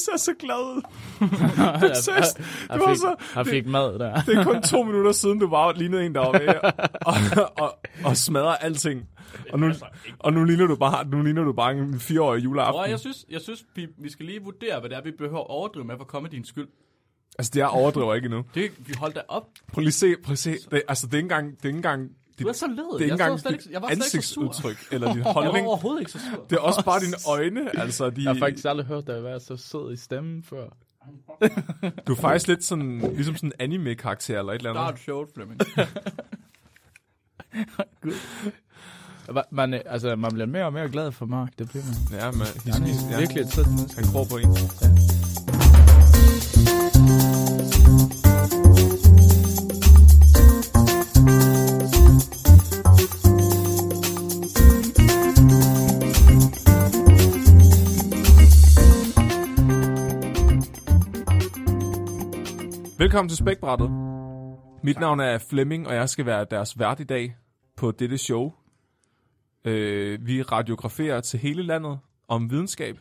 ser så glad ud. Det er seriøst. Det var så... jeg fik mad der. Det er kun to minutter siden, du bare lignede en, der var ved og, og, og, og smadrer alting. Og nu, og nu ligner du bare, nu ligner du bare en fireårig juleaften. Bror, jeg synes, jeg synes vi, vi skal lige vurdere, hvad det er, vi behøver at overdrive med for at komme din skyld. Altså, det er overdriver ikke endnu. Det, vi holdt da op. Prøv lige se, prøv at se. Det, altså, det er ikke engang, det er ikke engang, dit, Du er så led. det er ikke jeg, engang slet dit ikke, jeg var ansigtsudtryk, eller din Jeg var holdning. overhovedet ikke så sur. Det er også bare dine øjne, altså. De, Jeg har faktisk aldrig hørt dig være så sød i stemmen før. Du er faktisk lidt sådan, ligesom sådan en anime-karakter, eller et eller Der er andet. et sjovt, Flemming. Hva- Man, øh, altså, man bliver mere og mere glad for Mark, det bliver man. Ja, men Han er ja, virkelig et sødt menneske. Han gror på en. Velkommen til Spækbrættet. Mit navn er Flemming, og jeg skal være deres vært i dag på dette show. Øh, vi radiograferer til hele landet om videnskab.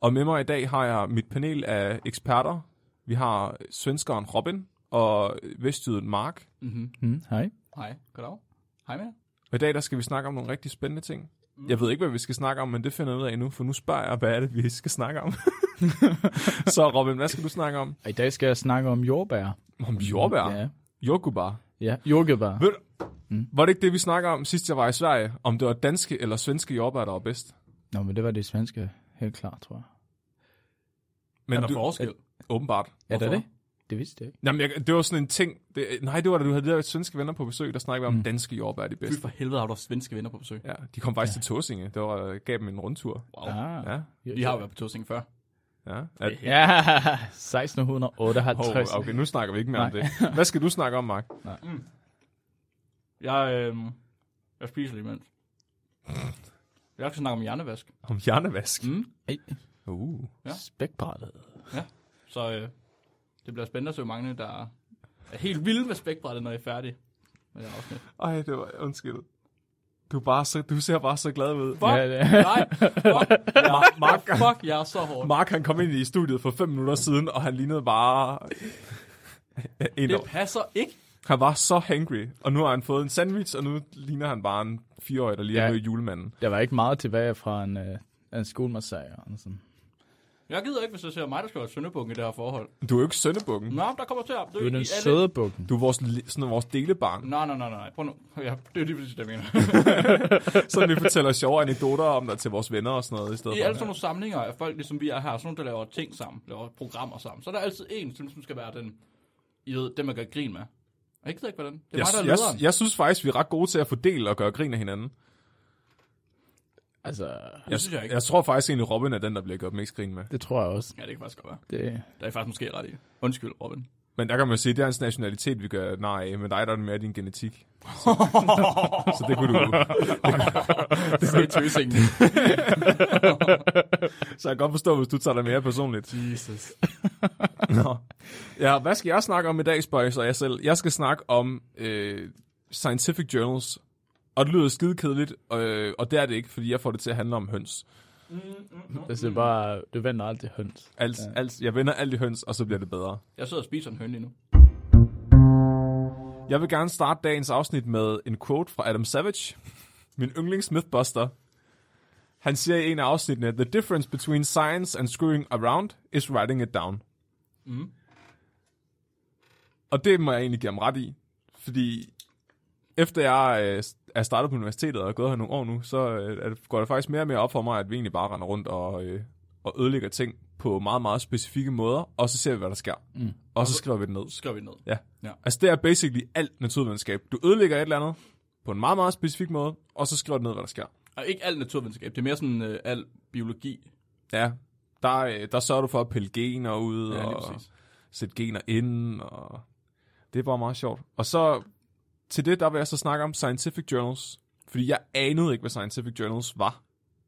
Og med mig i dag har jeg mit panel af eksperter. Vi har svenskeren Robin og vestjyden Mark. Mm-hmm. Mm, hej. Hej, goddag. Hej med. Og i dag der skal vi snakke om nogle rigtig spændende ting. Jeg ved ikke, hvad vi skal snakke om, men det finder jeg ud af nu, for nu spørger jeg, hvad er det, vi skal snakke om. Så Robin, hvad skal du snakke om? I dag skal jeg snakke om jordbær. Om jordbær? Ja, Jordgubbar? ja. jordbær. Ved du, var det ikke det, vi snakker om sidst jeg var i Sverige? Om det var danske eller svenske jordbær, der var bedst? Nå, men det var det svenske, helt klart, tror jeg. Men er der du, forskel? åbenbart. Er det Hvorfor? det? Det vidste jeg ikke. Jamen, jeg, det var sådan en ting. Det, nej, det var da du havde de der svenske venner på besøg, der snakkede om Mm. danske jordbær er de Fy bedste. for helvede, har du svenske venner på besøg. Ja, de kom faktisk ja. til Tåsinge. Det var, øh, gav dem en rundtur. Wow. Ah. Ja, Vi har jo været på Tåsing før. ja. At, Ja, oh, 1658. okay, nu snakker vi ikke mere om det. Hvad skal du snakke om, Mark? Jeg, øh, jeg spiser lige imens. Jeg skal snakke om hjernevask. Om hjernevask. Mm. Uh. Ja. Spækbrættet. Så øh, det bliver spændende at se, mange der er helt vilde med spækbrættet, når I er færdige med det afsnit. Ej, det var undskyld. Du, er bare så, du ser bare så glad ud. Fuck, Ja, det- nej, fuck, jeg, Mark, fuck, jeg er så hård. Mark, han kom ind i studiet for fem minutter siden, og han lignede bare... En, Det passer ikke. han var så hangry, og nu har han fået en sandwich, og nu ligner han bare en fireårig, der lige Ja. er julemanden. Der var ikke meget tilbage fra en, øh, en skolemassage. Og sådan. Jeg gider ikke, hvis jeg ser mig, der skal være søndebukken i det her forhold. Du er jo ikke søndebukken. Nå, der kommer til at... Du er den alle- søde bukken. Du er vores, sådan vores delebarn. Nej, nej, nej, nej. Prøv nu. Ja, det er lige præcis det, jeg mener. Så vi fortæller sjove anekdoter om dig til vores venner og sådan noget i stedet I for. alle sådan nogle samlinger af folk, ligesom vi er her, sådan nogle, der laver ting sammen, laver programmer sammen, så er der altid en, som ligesom skal være den, I ved, den man gør grin med. Jeg gider ikke, hvordan. Det er jeg, mig, der er jeg, lederen. jeg synes faktisk, vi er ret gode til at fordele og gøre grin af hinanden. Altså, Jeg, synes jeg ikke. jeg tror faktisk egentlig, Robin er den, der bliver gjort mest grin med. det tror jeg også. Ja, det kan faktisk godt være. Det, Der er faktisk måske ret i. Undskyld, Robin. Men der kan man sige, at det er hans nationalitet, vi gør nej af, men dig der er det mere din genetik. Så, så det kunne du... Det er tøsingen. Så jeg kan godt forstå, hvis du tager det mere personligt. Jesus. Nå. Ja, hvad skal jeg snakke om i dag, spørger jeg selv. Jeg skal snakke om øh, scientific journals. Og det lyder skide kedeligt, øh, og det er det ikke, fordi jeg får det til at handle om høns. det er bare, du vender aldrig høns. Alt, ja. alt, jeg vender alt i høns, og så bliver det bedre. Jeg sidder og spiser en høn lige nu. Jeg vil gerne starte dagens afsnit med en quote fra Adam Savage, min yndlings Mythbuster. Han siger i en af afsnittene, The difference between science and screwing around is writing it down. Mm. Og det må jeg egentlig give ham ret i, fordi efter jeg øh, er startet på universitetet og er gået her nogle år nu, så øh, det- går det faktisk mere og mere op for mig, at vi egentlig bare render rundt og, øh, og ødelægger ting på meget, meget specifikke måder, og så ser vi, hvad der sker. Mm. Og så skriver vi det ned. Så skriver vi ned. Ja. Ja. Altså det er basically alt naturvidenskab. Du ødelægger et eller andet på en meget, meget specifik måde, og så skriver du ned, hvad der sker. Og ikke alt naturvidenskab. Det er mere sådan uh, al biologi. Ja, der, øh, der sørger du for at pille gener ud, Ja, og præcis. sætte gener ind, og det er bare meget sjovt. Og så til det, der vil jeg så snakke om scientific journals, fordi jeg anede ikke, hvad scientific journals var,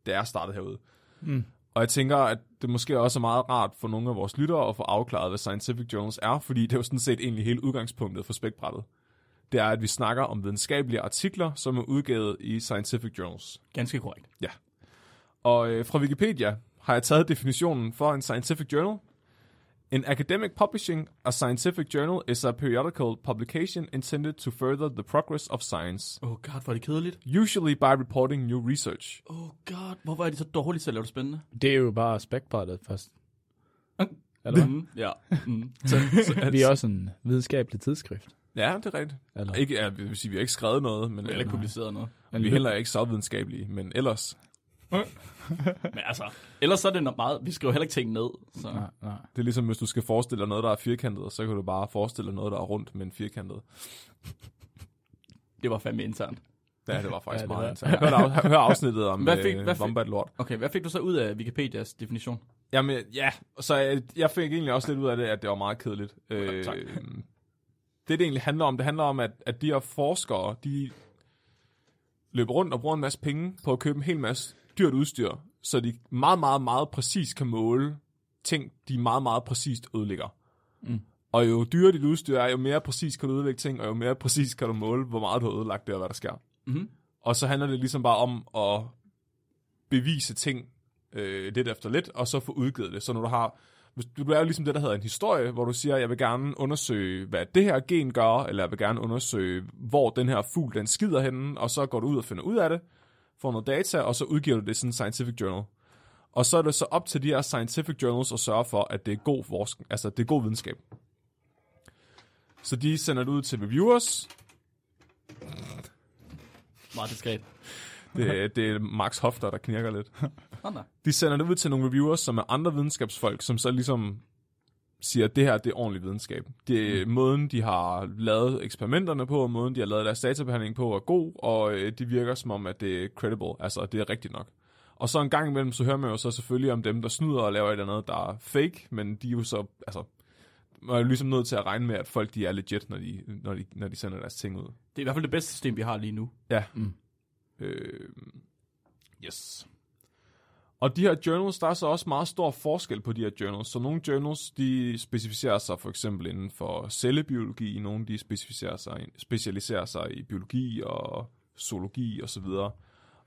da jeg startede herude. Mm. Og jeg tænker, at det måske også er meget rart for nogle af vores lyttere at få afklaret, hvad scientific journals er, fordi det er jo sådan set egentlig hele udgangspunktet for spækbrættet. Det er, at vi snakker om videnskabelige artikler, som er udgivet i scientific journals. Ganske korrekt. Og øh, fra Wikipedia har jeg taget definitionen for en scientific journal. In academic publishing, a scientific journal is a periodical publication intended to further the progress of science, Oh god, hvor er det kedeligt. usually by reporting new research. Oh god, hvorfor er de så dårlige til at lave det spændende? Det er jo bare spækbrættet først. Eller hvad? Mm, ja. Mm. Så, så, Vi er også en videnskabelig tidsskrift. Ja, det er rigtigt. Eller? Ikke, ja, vi vil sige, vi har ikke skrevet noget, men har ikke publiceret noget. men vi er heller ikke så videnskabelige, men ellers, Men altså, ellers så er det nok meget... Vi skriver heller ikke ting ned. Så. Nej, nej. det er ligesom, hvis du skal forestille dig noget, der er firkantet, så kan du bare forestille dig noget, der er rundt, men firkantet. Det var fandme internt. Ja, det var faktisk Ja, det meget var- interessant. Hør, af, hør afsnittet om Hvad fik- øh, hvad fik- Wombat Lord. Okay, hvad fik du så ud af Wikipedias definition? Jamen, ja, så jeg, jeg fik egentlig også lidt ud af det, at det var meget kedeligt. Øh, tak. det, det egentlig handler om, det handler om, at, at de her forskere, de løber rundt og bruger en masse penge på at købe en hel masse dyrt udstyr, så de meget, meget, meget præcis kan måle ting, de meget, meget præcist ødelægger. Mm. Og jo dyrere dit udstyr er, jo mere præcis kan du ødelægge ting, og jo mere præcis kan du måle, hvor meget du har ødelagt det, og hvad der sker. Mm-hmm. Og så handler det ligesom bare om at bevise ting øh, lidt efter lidt, og så få udgivet det. Så når du har, hvis du er jo ligesom det, der hedder en historie, hvor du siger, jeg vil gerne undersøge, hvad det her gen gør, eller jeg vil gerne undersøge, hvor den her fugl, den skider henne, og så går du ud og finder ud af det, får noget data, og så udgiver du det i sådan en scientific journal. Og så er det så op til de her scientific journals at sørge for, at det er god forskning, altså det er god videnskab. Så de sender det ud til reviewers, Meget diskret. det, det er Max Hofter, der knirker lidt. De sender det ud til nogle reviewers, som er andre videnskabsfolk, som så ligesom siger, at det her det er ordentlig videnskab. Det er mm. måden, de har lavet eksperimenterne på, og måden, de har lavet deres databehandling på, er god, og øh, de virker som om, at det er credible, altså at det er rigtigt nok. Og så en gang imellem, så hører man jo så selvfølgelig om dem, der snyder og laver et eller andet, der er fake, men de er jo så, altså, man er jo ligesom nødt til at regne med, at folk de er legit, når de, når de, når de sender deres ting ud. Det er i hvert fald det bedste system, vi har lige nu. Ja. Mm. Øh, yes. Og de her journals, der er så også meget stor forskel på de her journals. Så nogle journals, de specificerer sig for eksempel inden for cellebiologi, nogle de specificerer sig, specialiserer sig i biologi og zoologi og så videre.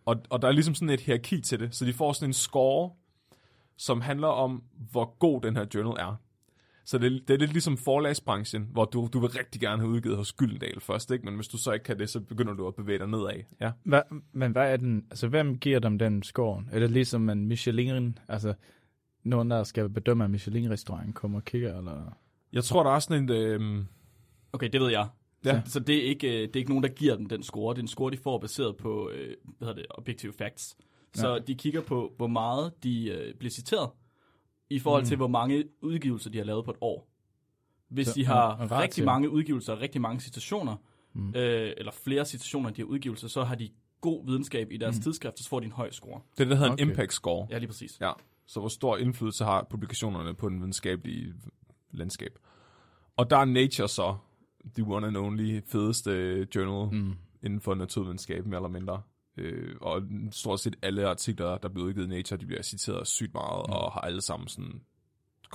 Og, og der er ligesom sådan et hierarki til det, så de får sådan en score, som handler om, hvor god den her journal er. Så det, det er lidt ligesom forlagsbranchen, hvor du, du vil rigtig gerne have udgivet hos Gyldendal først, ikke? men hvis du så ikke kan det, så begynder du at bevæge dig nedad. Ja. Hva, men hvad er den, altså hvem giver dem den score? Er det ligesom en Michelin, altså nogen, der skal bedømme, at Michelin-restauranten kommer og kigger, eller? Jeg tror, der er sådan en... Øh, Okay, det ved jeg. Ja. Så, så det, er ikke, øh, det er ikke nogen, der giver dem den score. Det er en score, de får baseret på øh, hvad hedder det, objective facts. Så Ja. de kigger på, hvor meget de øh, bliver citeret, i forhold Mm. til, hvor mange udgivelser de har lavet på et år. Hvis Så de har ratio. rigtig mange udgivelser og rigtig mange citationer, Mm. øh, eller flere citationer, de har udgivelser, så har de god videnskab i deres Mm. tidsskrift, så får de en høj score. det, der hedder Okay. en impact score. Ja, lige præcis. Ja. Så hvor stor indflydelse har publikationerne på den videnskabelige landskab. Og der er Nature så the one and only fedeste journal mm. Mm. inden for naturvidenskab, mere eller mindre. Øh, og stort set alle artikler, der bliver udgivet i Nature, de bliver citeret sygt meget, mm. og har alle sammen sådan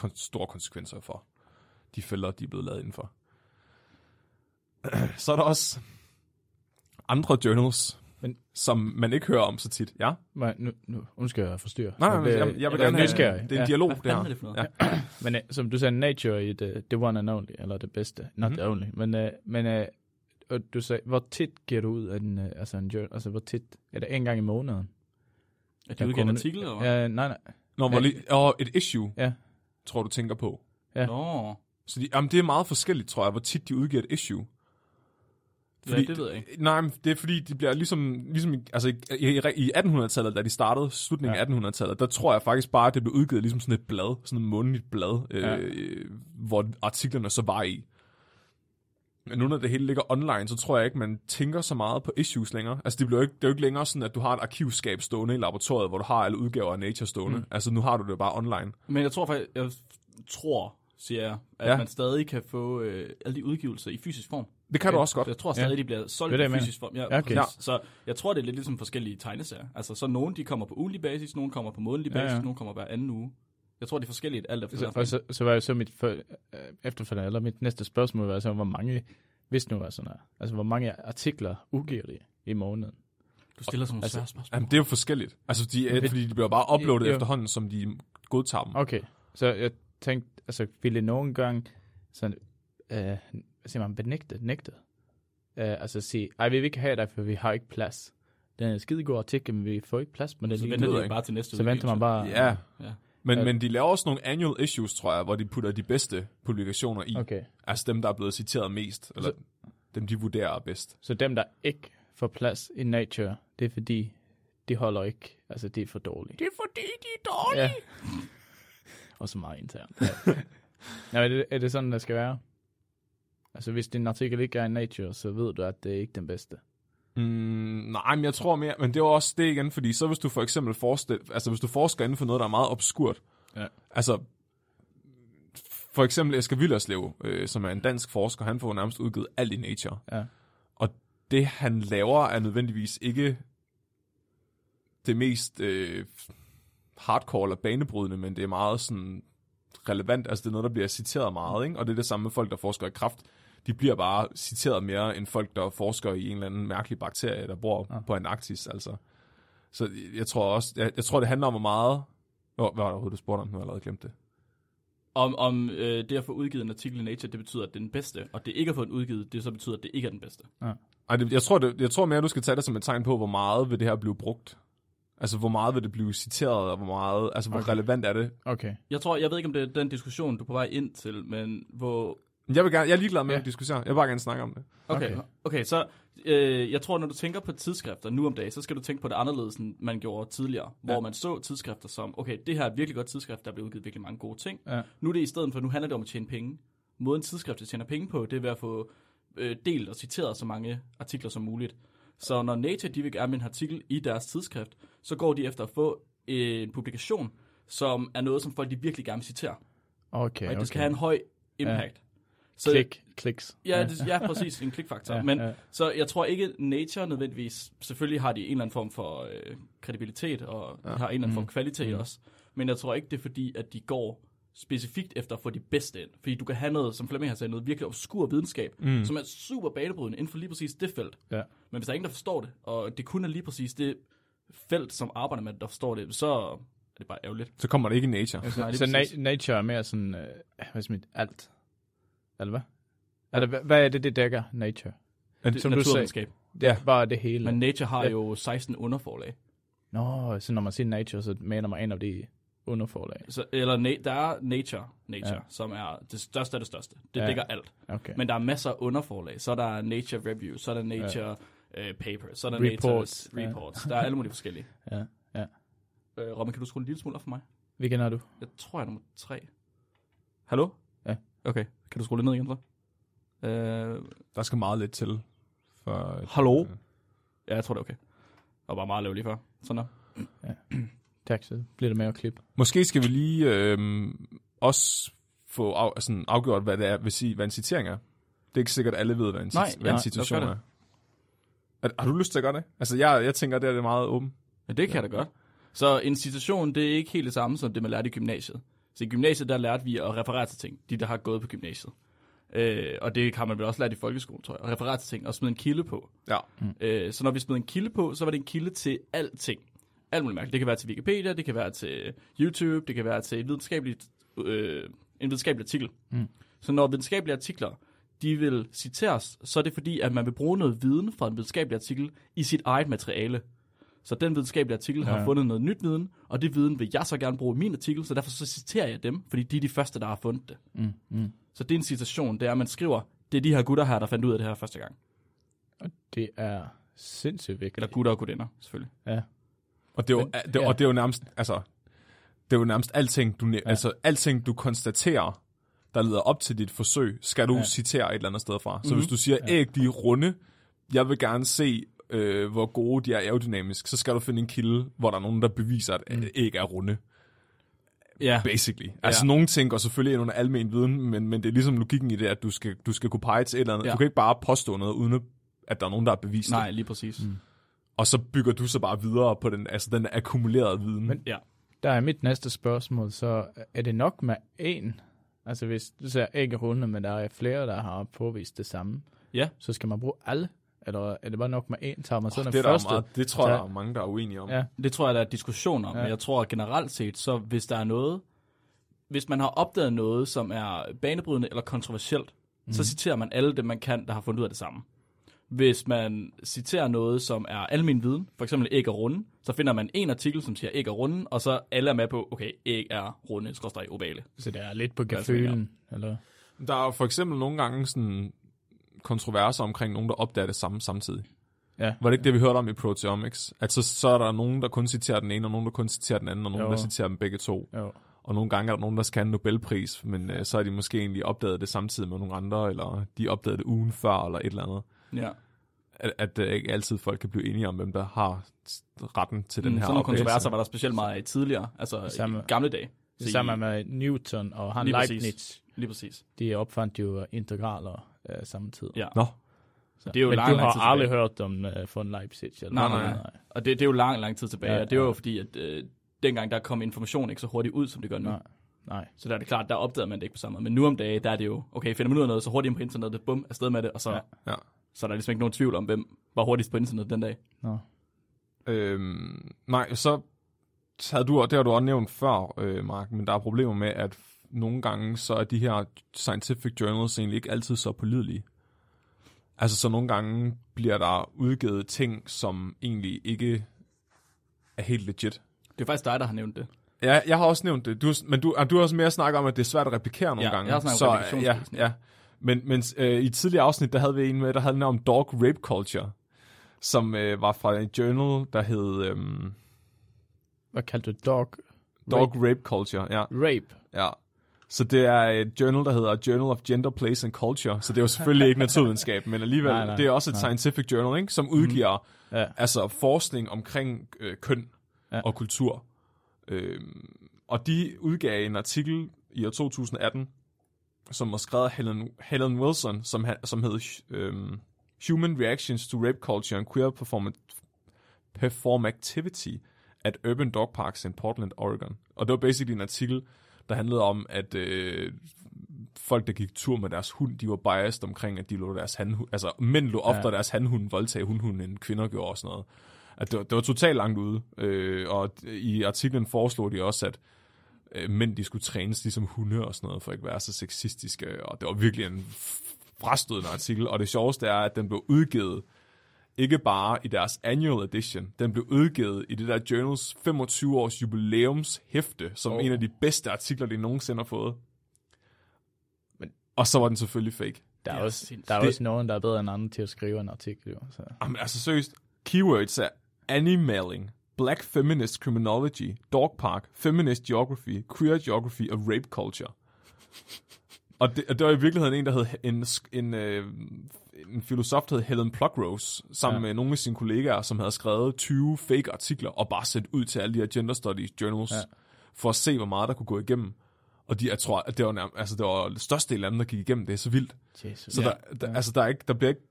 kon- store konsekvenser for de fælder, de er blevet lavet indenfor. Så er der også andre journals, Men- som man ikke hører om så tit. Ja? Men nu, nu, skal jeg forstyrre. Nej, nej, Jeg bliver- jeg, jeg vil gerne er have, det er en Ja. dialog, det her. er det for noget? Ja. Men uh, som du sagde, nature i det, det one and only, eller det bedste. Not Mhm. the only. Men, uh, men uh, og du sagde, hvor tit giver du ud af en, uh, altså en journal? Altså hvor tit? Er det en gang i måneden? Er de Jeg udgivet en artikel, eller hvad? Ja, nej, nej. Nå, hvor Ja. lige, og et issue, Ja. tror du tænker på. ja. Nå, Så de, jamen, det er meget forskelligt, tror jeg, hvor tit de udgiver et issue. ja, det ved jeg ikke. Nej, men det er fordi, de bliver ligesom, ligesom i- altså i, i, i 1800-tallet, da de startede, slutningen Ja. af 1800-tallet, der tror jeg faktisk bare, at det blev udgivet ligesom sådan et blad, sådan et månedligt blad, Ja. øh, hvor artiklerne så var i. Men nu når det hele ligger online, så tror jeg ikke, man tænker så meget på issues længere. Altså det, bliver jo ikke, det er jo ikke længere sådan, at du har et arkivskab stående i laboratoriet, hvor du har alle udgaver af Nature stående. Mm. Altså nu har du det bare online. Men jeg tror faktisk, jeg tror, siger jeg, at Ja. ja. man stadig kan få øh, alle de udgivelser i fysisk form. Det kan du Okay. også godt. Så jeg tror stadig, de bliver solgt i fysisk form. Ja, Ja, okay. præcis. Så jeg tror, det er lidt ligesom forskellige tegneserier. Altså, så nogle de kommer på ugentlig basis, nogle kommer på månedlig Ja, basis, ja. nogle kommer hver anden uge. Jeg tror, det er forskelligt alt efter Så, og så, så var jo så mit for, øh, efterfølgende, eller mit næste spørgsmål var så, hvor mange, hvis nu var sådan her, altså hvor mange artikler udgiver de i måneden? Du stiller sådan nogle Altså, svære spørgsmål. Jamen, det er jo forskelligt. Altså, de, er, Ved- fordi de bliver bare uploadet Jo. efterhånden, som de godtager dem. Okay, så jeg tænkte, altså ville det nogen gang sådan, øh, hvad siger man, benægte, nægte? Øh, altså sige, ej, vi vil ikke have dig, for vi har ikke plads. Den er en skidegod artikel, men vi får ikke plads det så lige venter jeg bare til næste Så venter man bare... Ja, Ja. Men, men de laver også nogle annual issues, tror jeg, hvor de putter de bedste publikationer i. Okay, Altså dem, der er blevet citeret mest, eller dem, de vurderer er bedst. så dem, der ikke får plads i Nature, det er fordi, de holder ikke, altså det er for dårligt. Det er fordi, de er dårlige. Ja. Og så meget internt. Ja. ja, er, det, er det sådan, der skal være? Altså, hvis din artikel ikke er i Nature, så ved du, at det er ikke den bedste. Mm, nej, men jeg tror mere, men det er også det igen, fordi så hvis du for eksempel forestil, altså hvis du forsker inden for noget, der er meget obskurt, Ja. altså for eksempel Esker Villerslev, øh, som er en dansk forsker, han får nærmest udgivet alt i Nature. Ja. Og det han laver er nødvendigvis ikke det mest øh, hardcore eller banebrydende, men det er meget sådan relevant, altså det er noget, der bliver citeret meget, ikke? og det er det samme med folk, der forsker i kraft. De bliver bare citeret mere end folk, der forsker i en eller anden mærkelig bakterie, der bor Ja. ja. på Antarktis. Altså. Så jeg tror også, jeg, jeg tror, det handler om, hvor meget... Hvor, hvad var det overhovedet, du spurgte om? Nu har jeg allerede glemt det. Om, om øh, det at få udgivet en artikel i Nature, det betyder, at det er den bedste, og det ikke at få den udgivet, det så betyder, at det ikke er den bedste. Ej, det, jeg, tror, det, jeg tror mere, du skal tage det som et tegn på, hvor meget vil det her blive brugt. Altså, hvor meget vil det blive citeret, og hvor meget, altså, hvor okay. relevant er det? Okay. Jeg tror, jeg ved ikke, om det er den diskussion, du er på vej ind til, men hvor... Jeg, vil gerne, jeg er ligeglad med Ja. at diskutere. Jeg vil bare gerne snakke om det. Okay, Okay. okay. okay så øh, jeg tror, når du tænker på tidsskrifter nu om dagen, så skal du tænke på det anderledes, end man gjorde tidligere. Ja. Hvor Ja. man så tidsskrifter som, okay, det her er et virkelig godt tidsskrift, der bliver udgivet virkelig mange gode ting. Ja. Nu er det i stedet for, nu handler det om at tjene penge. Måden tidsskrifter tjener penge på, det er ved at få øh, delt og citeret så mange artikler som muligt. Så når Nature de vil gerne med en artikel i deres tidsskrift, så går de efter at få en publikation, som er noget, som folk de virkelig gerne vil citere. Okay, Okay, okay. det skal have en høj impact. Så, Klik, kliks. Ja, det, ja, præcis. En klikfaktor. Ja, Ja, Men ja. så jeg tror ikke, Nature nødvendigvis... Selvfølgelig har de en eller anden form for øh, kredibilitet, og ja. har en eller anden Mm. form for kvalitet Mm. mm. også. Men jeg tror ikke, det er fordi, at de går specifikt efter at få de bedste ind. Fordi du kan have noget, som Flemming har sagt, noget virkelig obskur videnskab, Mm. mm. som er super banebrydende inden for lige præcis det felt. Ja. Men hvis der er ingen, der forstår det, og det kun er lige præcis det felt, som arbejder med det, der forstår det, så er det bare ærgerligt. Så kommer det ikke i nature. Nej, Så, så na- nature er mere sådan, øh, hvad skal man, alt. Eller hvad? Eller hvad, hvad er det, det dækker, nature? Det, som du. Det er bare det hele. Men Nature har Ja. jo 16 underforlag. Nå, så når man siger nature, så mener man en af de underforlag. Så, eller na- der er Nature, Nature Ja. ja. som er det største af det største. Det Ja. ja. dækker alt. Okay. Men der er masser af underforlag. Så er der Nature Review, så er der Nature ja. uh, Paper, så er der Reports. Nature Ja. Reports. Der er alle mulige forskellige. Ja, ja. Uh, Robin, kan du skrue en lille smule op for mig? Hvilken er du? Jeg tror, jeg er nummer tre. Hallo? Ja. Okay, kan du skrue lidt ned igen så? Uh, Der skal meget lidt til. For, Hallo? ja, jeg tror det er okay. Og bare meget lav lige før. Sådan der. Tak, så bliver det med at klippe. Måske skal vi lige øh, også få af, sådan afgjort, hvad det er, vil sige, hvad en citering er. Det er ikke sikkert, at alle ved, hvad en, Nej, hvad ja, en gøre er. er. Har du lyst til at gøre det? Altså, jeg, jeg tænker, det er det meget åbent. Ja, det kan jeg da godt. Så en citation, det er ikke helt det samme, som det, man lærte i gymnasiet. Så i gymnasiet, der lærte vi at referere til ting, de der har gået på gymnasiet. Øh, og det har man vel også lært i folkeskolen, tror jeg. At referere til ting og smide en kilde på. Ja. Øh, så når vi smed en kilde på, så var det en kilde til alting. Alt muligt mærkeligt. Det kan være til Wikipedia, det kan være til YouTube, det kan være til et videnskabeligt, øh, en videnskabelig artikel. Mm. Så når videnskabelige artikler, de vil citeres, så er det fordi, at man vil bruge noget viden fra en videnskabelig artikel i sit eget materiale. Så den videnskabelige artikel. Ja. har fundet noget nyt viden, og det viden vil jeg så gerne bruge i min artikel, så derfor så citerer jeg dem, fordi de er de første, der har fundet det. Mm, mm. Så det er en citation, det er, at man skriver, det er de her gutter her, der fandt ud af det her første gang. Og det er sindssygt vigtigt. Eller gutter og gutinder, selvfølgelig. Ja. Og det er jo, Men- det, ja. og det er jo nærmest, altså, det er jo nærmest alting, du, ja. Altså, alting, du konstaterer, der leder op til dit forsøg, skal du Ja. citere et eller andet sted fra. Så Mhm. hvis du siger, æg, de er runde, jeg vil gerne se, øh, hvor gode de er aerodynamisk, så skal du finde en kilde, hvor der er nogen, der beviser, at Mm. æg er runde, Ja, basically. Altså, Ja. nogle ting går selvfølgelig ind under almen viden, men, men det er ligesom logikken i det, at du skal, du skal kunne pege til et eller andet. Ja. Du kan ikke bare påstå noget, uden at der er nogen, der har bevist nej, det. lige præcis. Mm. Og så bygger du så bare videre på den, altså den akkumulerede viden. Men- Ja. Der er mit næste spørgsmål, så er det nok med én? Altså hvis du ser ikke runde, men der er flere, der har påvist det samme. Ja. Så skal man bruge alle? Eller er det bare nok med én? Tager man så Oh, den det, er første? meget, det tror jeg, der er mange, der er uenige om. Ja, Det tror jeg, der er diskussion om, Ja. men jeg tror generelt set, så hvis der er noget, hvis man har opdaget noget, som er banebrydende eller kontroversielt, mm. så citerer man alle dem, man kan, der har fundet ud af det samme. Hvis man citerer noget, som er almen viden, for eksempel æg er runde, så finder man en artikel, som siger æg er runde, og så alle er med på, okay, æg er runde, skråstrej ovale. så det er lidt på gefylen, eller? Der er for eksempel nogle gange sådan kontroverser omkring nogen, der opdager det samme samtidig. Ja. Var det ikke det, vi hørte om i Proteomics? At så, så er der nogen, der kun citerer den ene, og nogen, der kun citerer den anden, og nogen, Jo. der citerer dem begge to. Jo. Og nogle gange er der nogen, der skal have en Nobelpris, men øh, så har de måske egentlig opdaget det samtidig med nogle andre, eller de opdagede det ugen før, eller et eller andet. Ja. At, at øh, ikke altid folk kan blive enige om, hvem der har retten til den Mm, her sådan nogle kontroverser var der specielt meget af tidligere, altså Samme- i gamle dage. Det samme med Newton og han Lige præcis. Leibniz. Lige præcis. De opfandt jo integraler øh, samtidig. Ja. Nå, Så. Det er jo Men lang, du lang har tid aldrig tilbage. hørt om øh, von Leipzig? Eller Nej, hvad? nej, nej. Og det, det er jo lang, lang tid tilbage, Ja, og det var jo ja. fordi, at øh, dengang der kom information ikke så hurtigt ud, som det gør nu. Nej. Nej. Så der er det klart, der opdagede man det ikke på samme måde. Men nu om dagen, der er det jo, okay, finder man ud af noget, så hurtigt ind på internettet, bum, afsted med det, og så, Ja. ja. ja. så er der ligesom ikke nogen tvivl om, hvem var hurtigst på internettet den dag. Nå. Øhm, nej, så havde du, det har du også nævnt før, øh, Mark, men der er problemer med, at nogle gange så er de her scientific journals egentlig ikke altid så pålidelige. Altså, så nogle gange bliver der udgivet ting, som egentlig ikke er helt legit. Det er faktisk dig, der har nævnt det. Ja, jeg har også nævnt det, du, men du, du har også mere snakket om, at det er svært at replikere nogle Ja, gange. jeg har snakket så, om ja, ja. Men, men øh, i et tidligere afsnit, der havde vi en med, der havde om dog rape culture, som øh, var fra en journal, der hed øh, Hvad kaldte du dog? Dog rape. rape Culture. Ja, Rape. ja. Så det er et journal, der hedder Journal of Gender, Place and Culture. Så det er jo selvfølgelig ikke naturvidenskab, men alligevel, Nej, nej, det er også et nej. scientific journal, ikke, som udgiver Ja. altså forskning omkring øh, køn Ja. og kultur. Øhm, og de udgav en artikel i år 2018, som var skrevet af Helen, Helen Wilson, som, som hed øhm, Human Reactions to Rape Culture and Queer Perform- Performativity at Urban Dog Parks in Portland, Oregon. Og det var basically en artikel, der handlede om, at øh, folk, der gik tur med deres hund, de var biased omkring, at de lå deres handhund, altså mænd lå oftere Ja. deres handhund voldtage hundhunden, end kvinder gjorde og sådan noget. At det, var, det var totalt langt ude. Øh, og i artiklen foreslog de også, at øh, mænd, de skulle trænes ligesom hunde og sådan noget, for ikke at være så sexistiske. Og det var virkelig en frastødende artikel. Og det sjoveste er, at den blev udgivet ikke bare i deres annual edition, den blev udgivet i det der Journals 25 års jubilæumshæfte, som Oh. en af de bedste artikler, de nogensinde har fået. Men, og så var den selvfølgelig fake. Der er, er også, der er Det- også nogen, der er bedre end andre til at skrive en artikel. Jo, så. Jamen, altså seriøst, keywords er animaling, black feminist criminology, dog park, feminist geography, queer geography og rape culture. Og det, og det var i virkeligheden en, der hed en, en, øh, en filosof, der hed Helen Pluckrose, sammen Ja. ja. med nogle af sine kollegaer, som havde skrevet 20 fake artikler og bare sendt ud til alle de her gender studies journals, Ja. ja. for at se, hvor meget der kunne gå igennem. Og de, jeg tror, at det var, nærmest, altså, det var størstedelen af dem, der gik igennem. Det er så vildt. Jesus. Så Ja. ja. der, der, altså, der, er ikke, der bliver ikke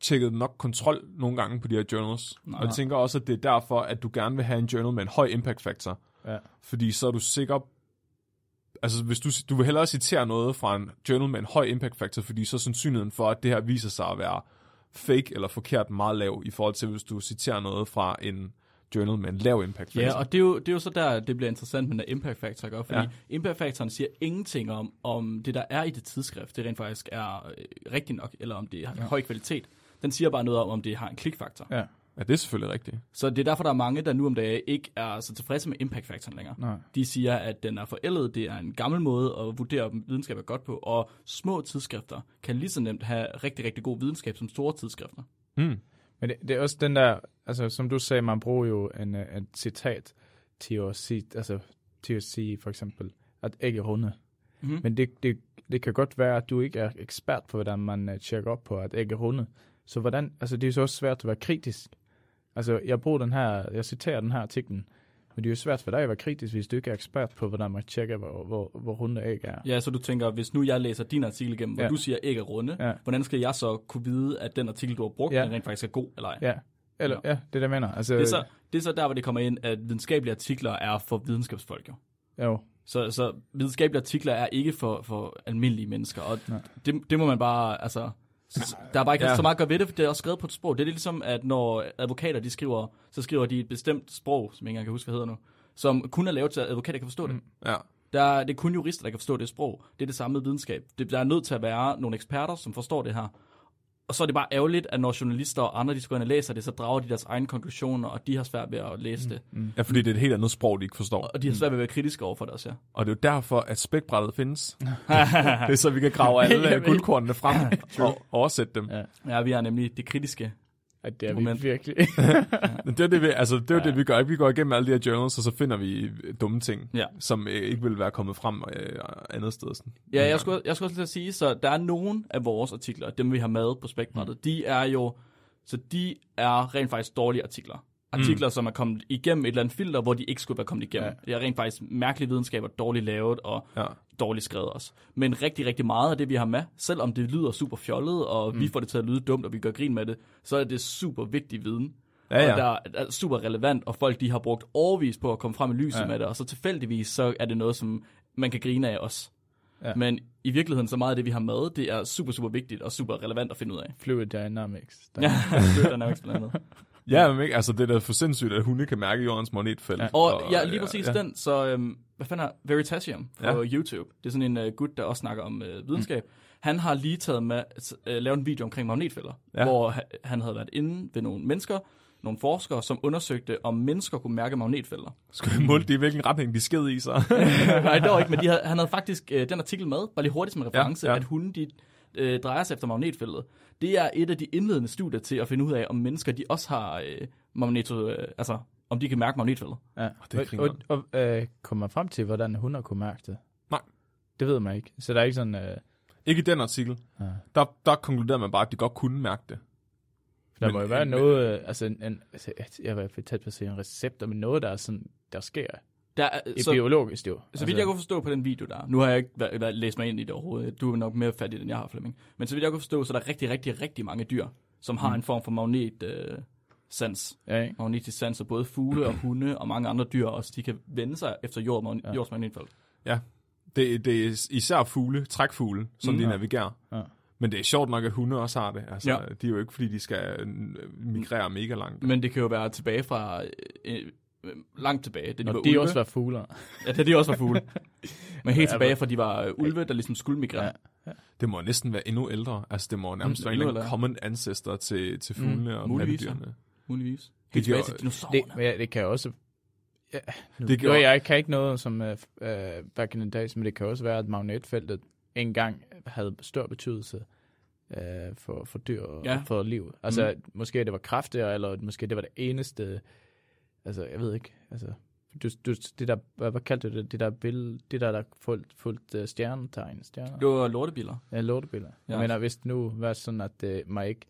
tjekket nok kontrol nogle gange på de her journals. Nej. Og jeg tænker også, at det er derfor, at du gerne vil have en journal med en høj impact factor. Ja. Fordi så er du sikker... Altså, hvis du, du vil hellere citere noget fra en journal med en høj impact factor, fordi så er sandsynligheden for, at det her viser sig at være fake eller forkert meget lav, i forhold til, hvis du citerer noget fra en journal med en lav impact factor. Ja, og det er, jo, det er jo så der, det bliver interessant med den impact factor, ikke? fordi ja. Ja. impact factoren siger ingenting om, om det, der er i det tidsskrift, det rent faktisk er øh, rigtigt nok, eller om det har ja. høj kvalitet. Den siger bare noget om, om det har en klikfaktor. Ja. Ja. det er selvfølgelig rigtigt. Så det er derfor, der er mange, der nu om dagen ikke er så tilfredse med impact factoren længere. Nej. De siger, at den er forældet, det er en gammel måde at vurdere, om videnskab er godt på, og små tidsskrifter kan lige så nemt have rigtig, rigtig god videnskab som store tidsskrifter. Mm. Men det, det er også den der, altså som du sagde, man bruger jo en, øh, et citat til at sige, altså til at sige for eksempel, at er runde. Mm-hmm. Men det, det, det kan godt være, at du ikke er ekspert på, hvordan man uh, tjekker op på, at er runde. Så hvordan, altså det er så også svært at være kritisk. Altså jeg bruger den her, jeg citerer den her artiklen, men det er jo svært for dig at være kritisk, hvis du ikke er ekspert på, hvordan man tjekker, hvor, hvor, hvor runde æg er. Ja, så du tænker, hvis nu jeg læser din artikel igennem, hvor Ja. du siger, at æg er runde, Ja. hvordan skal jeg så kunne vide, at den artikel, du har brugt, Ja. den rent faktisk er god eller ej? Ja, eller, ja. ja det er det, jeg mener. Altså, Det er, så, det er så der, hvor det kommer ind, at videnskabelige artikler er for videnskabsfolk. Jo. Jo, Så, så videnskabelige artikler er ikke for, for almindelige mennesker, og Nej. det, det må man bare, altså, Der er bare ikke Ja. så meget at gøre ved det, for det er også skrevet på et sprog. Det er lidt ligesom, at når advokater de skriver, så skriver de et bestemt sprog, som jeg ikke engang kan huske, hvad hedder nu, som kun er lavet til, at advokater kan forstå det. Mm. Ja. Der, er- det er kun jurister, der kan forstå det sprog. Det er det samme med videnskab. Det, der er nødt til at være nogle eksperter, som forstår det her. Og så er det bare ærgerligt, at når journalister og andre, de skal ind og læser det, så drager de deres egne konklusioner, og de har svært ved at læse det. ja, fordi det er et helt andet sprog, de ikke forstår. Og de har svært ved at være kritiske over for det også, ja. Og det er jo derfor, at spækbrættet findes. det er så, vi kan grave alle guldkornene frem og oversætte dem. Ja. Ja, vi er nemlig det kritiske. At det er Moment. vi virkelig. Men det er det, vi, altså, det, er Ja. det, vi gør. Vi går igennem alle de her journals, og så finder vi øh, dumme ting, Ja. som øh, ikke vil være kommet frem øh, andet sted. Sådan. Ja, jeg skulle, jeg skulle også til at sige, så der er nogen af vores artikler, dem vi har med på spækbrættet, mm. de er jo, så de er rent faktisk dårlige artikler. Artikler, mm. som er kommet igennem et eller andet filter, hvor de ikke skulle være kommet igennem. Ja. Det er rent faktisk mærkelig videnskab og dårligt lavet og Ja. dårligt skrevet også. Men rigtig, rigtig meget af det, vi har med, selvom det lyder super fjollet, og mm. vi får det til at lyde dumt, og vi gør grin med det, så er det super vigtig viden. Ja, ja. Og der er super relevant, og folk de har brugt overvis på at komme frem i lyset Ja. med det, og så tilfældigvis, så er det noget, som man kan grine af også. Ja. Men i virkeligheden, så meget af det, vi har med, det er super, super vigtigt og super relevant at finde ud af. Fluid Dynamics. Der. Ja, Fluid Dynamics blandt andet. Ja, men ikke, altså det er da for sindssygt, at hunde kan mærke jordens magnetfelt. Ja. Og ja, lige præcis ja. ja. den, så øhm, hvad fanden er Veritasium på Ja. YouTube. Det er sådan en uh, gut, der også snakker om uh, videnskab. Mm. Han har lige taget med, uh, lavet en video omkring magnetfelter, Ja. hvor ha- han havde været inde ved nogle mennesker, nogle forskere, som undersøgte, om mennesker kunne mærke magnetfelter. Skal vi måle det i hvilken retning de sked i sig? Nej, det var ikke, men de havde, han havde faktisk øh, den artikel med, bare lige hurtigt som en reference, ja. ja. at hunde de, øh, drejer sig efter magnetfeltet. Det er et af de indledende studier til at finde ud af, om mennesker de også har øh, magneto, øh, altså om de kan mærke magnetfeltet. Ja. det er og, og, og øh, kommer man frem til, hvordan hunder kunne mærke det? Nej. Det ved man ikke. Så der er ikke sådan... Øh, ikke i den artikel. ja. Der, der konkluderede man bare, at de godt kunne mærke det. Der Men- må jo være men- noget, øh, altså, en, en, altså jeg var tæt på at sige en recept, men noget, der er sådan, der sker Der er, i så, biologisk jo. så vidt jeg kunne forstå på den video der, nu har jeg ikke væ- væ- læst mig ind i det overhovedet, du er nok mere fat i den, jeg har, Flemming. Men så vidt jeg kunne forstå, så er der rigtig, rigtig, rigtig mange dyr, som har Mm. en form for magnet øh, sans. Ja, ikke? Magnetisk sans, og både fugle og hunde og mange andre dyr også, de kan vende sig efter jord, Ja. jords magnetfelt. det. Det er især fugle, trækfugle, som Mm. de Ja. navigerer. Ja. Men det er sjovt nok, at hunde også har det. Altså, Ja. De er jo ikke, fordi de skal øh, migrere mega langt. Men det kan jo være tilbage fra øh, øh, langt tilbage. Det, Når var de ulve. også var fugler. Ja, det de også var fugle. Men helt Ja, tilbage fra de var øh, ulve, der ligesom skulle migrere. Ja. Det må næsten være endnu ældre. Altså, det må nærmest Mm, være en eller common ancestor til, til fuglene mm, og muligvis, ja. Muligvis. Det Helt tilbage til Det, dinosaurerne. men ja, det kan også... Ja, nu, Det det gjorde- jeg kan ikke noget som uh, back in the days, men det kan også være, at magnetfeltet engang havde stor betydelse uh, for, for dyr og Ja. for liv. Altså, mm. måske det var kraftigere, eller måske det var det eneste... Altså, jeg ved ikke. Altså, du, du, det der, hvad, hvad kaldte du det? Det der billede, det der, der fuldt, fuldt uh, stjernetegn, stjerner. Det var lortebiller. Ja, lortebilleder. Ja. Ja. Jeg mener, hvis det nu var sådan, at det, mig ikke,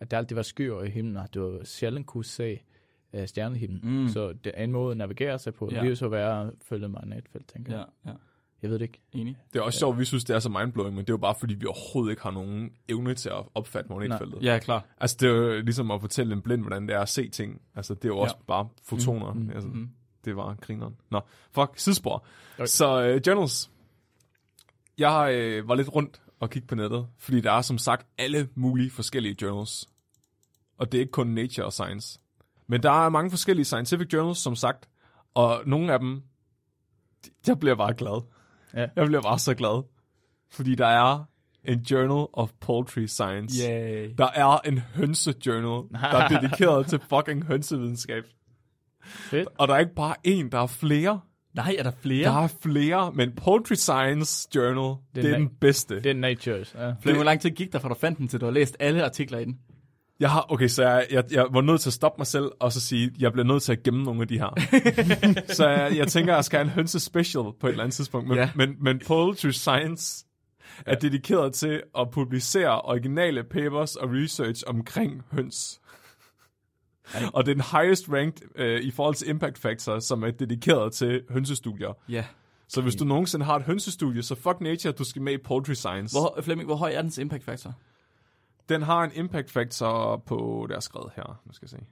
at der altid var skyer i himlen, og du sjældent kunne se uh, stjernehimlen. Mm. Så det er en måde at navigere sig på. Ja. Ja. Det vil så være at følge magnetfelt, tænker Ja, jeg. ja. Jeg ved det ikke. Enig. Det er også sjovt, vi synes, det er så mindblowing, men det er jo bare, fordi vi overhovedet ikke har nogen evne til at opfatte magnetfeltet. Ja, klar. Altså, det er jo ligesom at fortælle en blind, hvordan det er at se ting. Altså, det er jo også Ja. bare fotoner. Mm, mm, altså, Mm. Det var grineren. Nå, fuck, sidespor. Okay. Så uh, journals. Jeg øh, var lidt rundt og kigge på nettet, fordi der er som sagt alle mulige forskellige journals. Og det er ikke kun Nature og Science. Men der er mange forskellige scientific journals, som sagt. Og nogle af dem, de- jeg bliver bare glad. Ja. Jeg bliver bare så glad. Fordi der er en Journal of Poultry Science. Yay. Der er en hønse-journal, der er dedikeret til fucking hønsevidenskab. Fedt. Og der er ikke bare en, der er flere. Nej, er der flere? Der er flere, men Poultry Science Journal, det er, det er na- den bedste. Det er Natures. Ja. Flemming, hvor lang tid gik der, fra du fandt den, til du har læst alle artikler i den? Jeg har, okay, så jeg, jeg, jeg var nødt til at stoppe mig selv, og så sige, jeg bliver nødt til at gemme nogle af de her. så jeg, jeg tænker, jeg skal have en hønse special på et eller andet tidspunkt. Men, Ja. men, men Poultry Science er dedikeret til at publicere originale papers og research omkring høns. Og det er den highest ranked øh, i forhold til impact factor, som er dedikeret til hønsestudier. Ja. Så hvis du nogensinde har et hønsestudie, så fuck nature, du skal med i Poultry Science. Hvor, Flemming, hvor høj er dens impact factor? Den har en impact factor på, der er skrevet her, nu skal jeg se.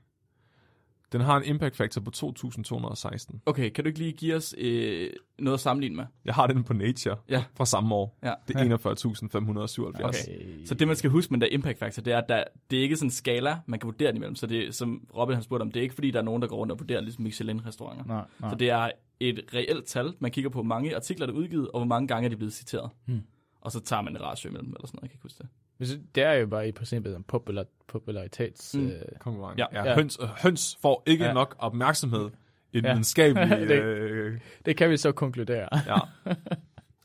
Den har en impact factor på 2216. Okay, kan du ikke lige give os øh, noget at sammenligne med? Jeg har den på Nature Ja. fra samme år. Ja. Det er 41.577. Okay. Så det, man skal huske med den der impact factor, det er, at der, det er ikke sådan en skala, man kan vurdere den imellem. Så det, som Robin har spurgt om, det er ikke fordi, der er nogen, der går rundt og vurderer ligesom Michelin-restauranter. Nej, nej. Så det er et reelt tal. Man kigger på, hvor mange artikler, der er udgivet, og hvor mange gange er de blevet citeret. Hmm. Og så tager man en ratio imellem, eller sådan noget, jeg kan ikke huske det. Det er jo bare i princippet en popular, popularitets... Mm. Øh, Konkurrence. Ja. Ja. Ja. Høns, høns får ikke Ja. nok opmærksomhed i den Ja. videnskabelige... Det- øh, det kan vi så konkludere. ja.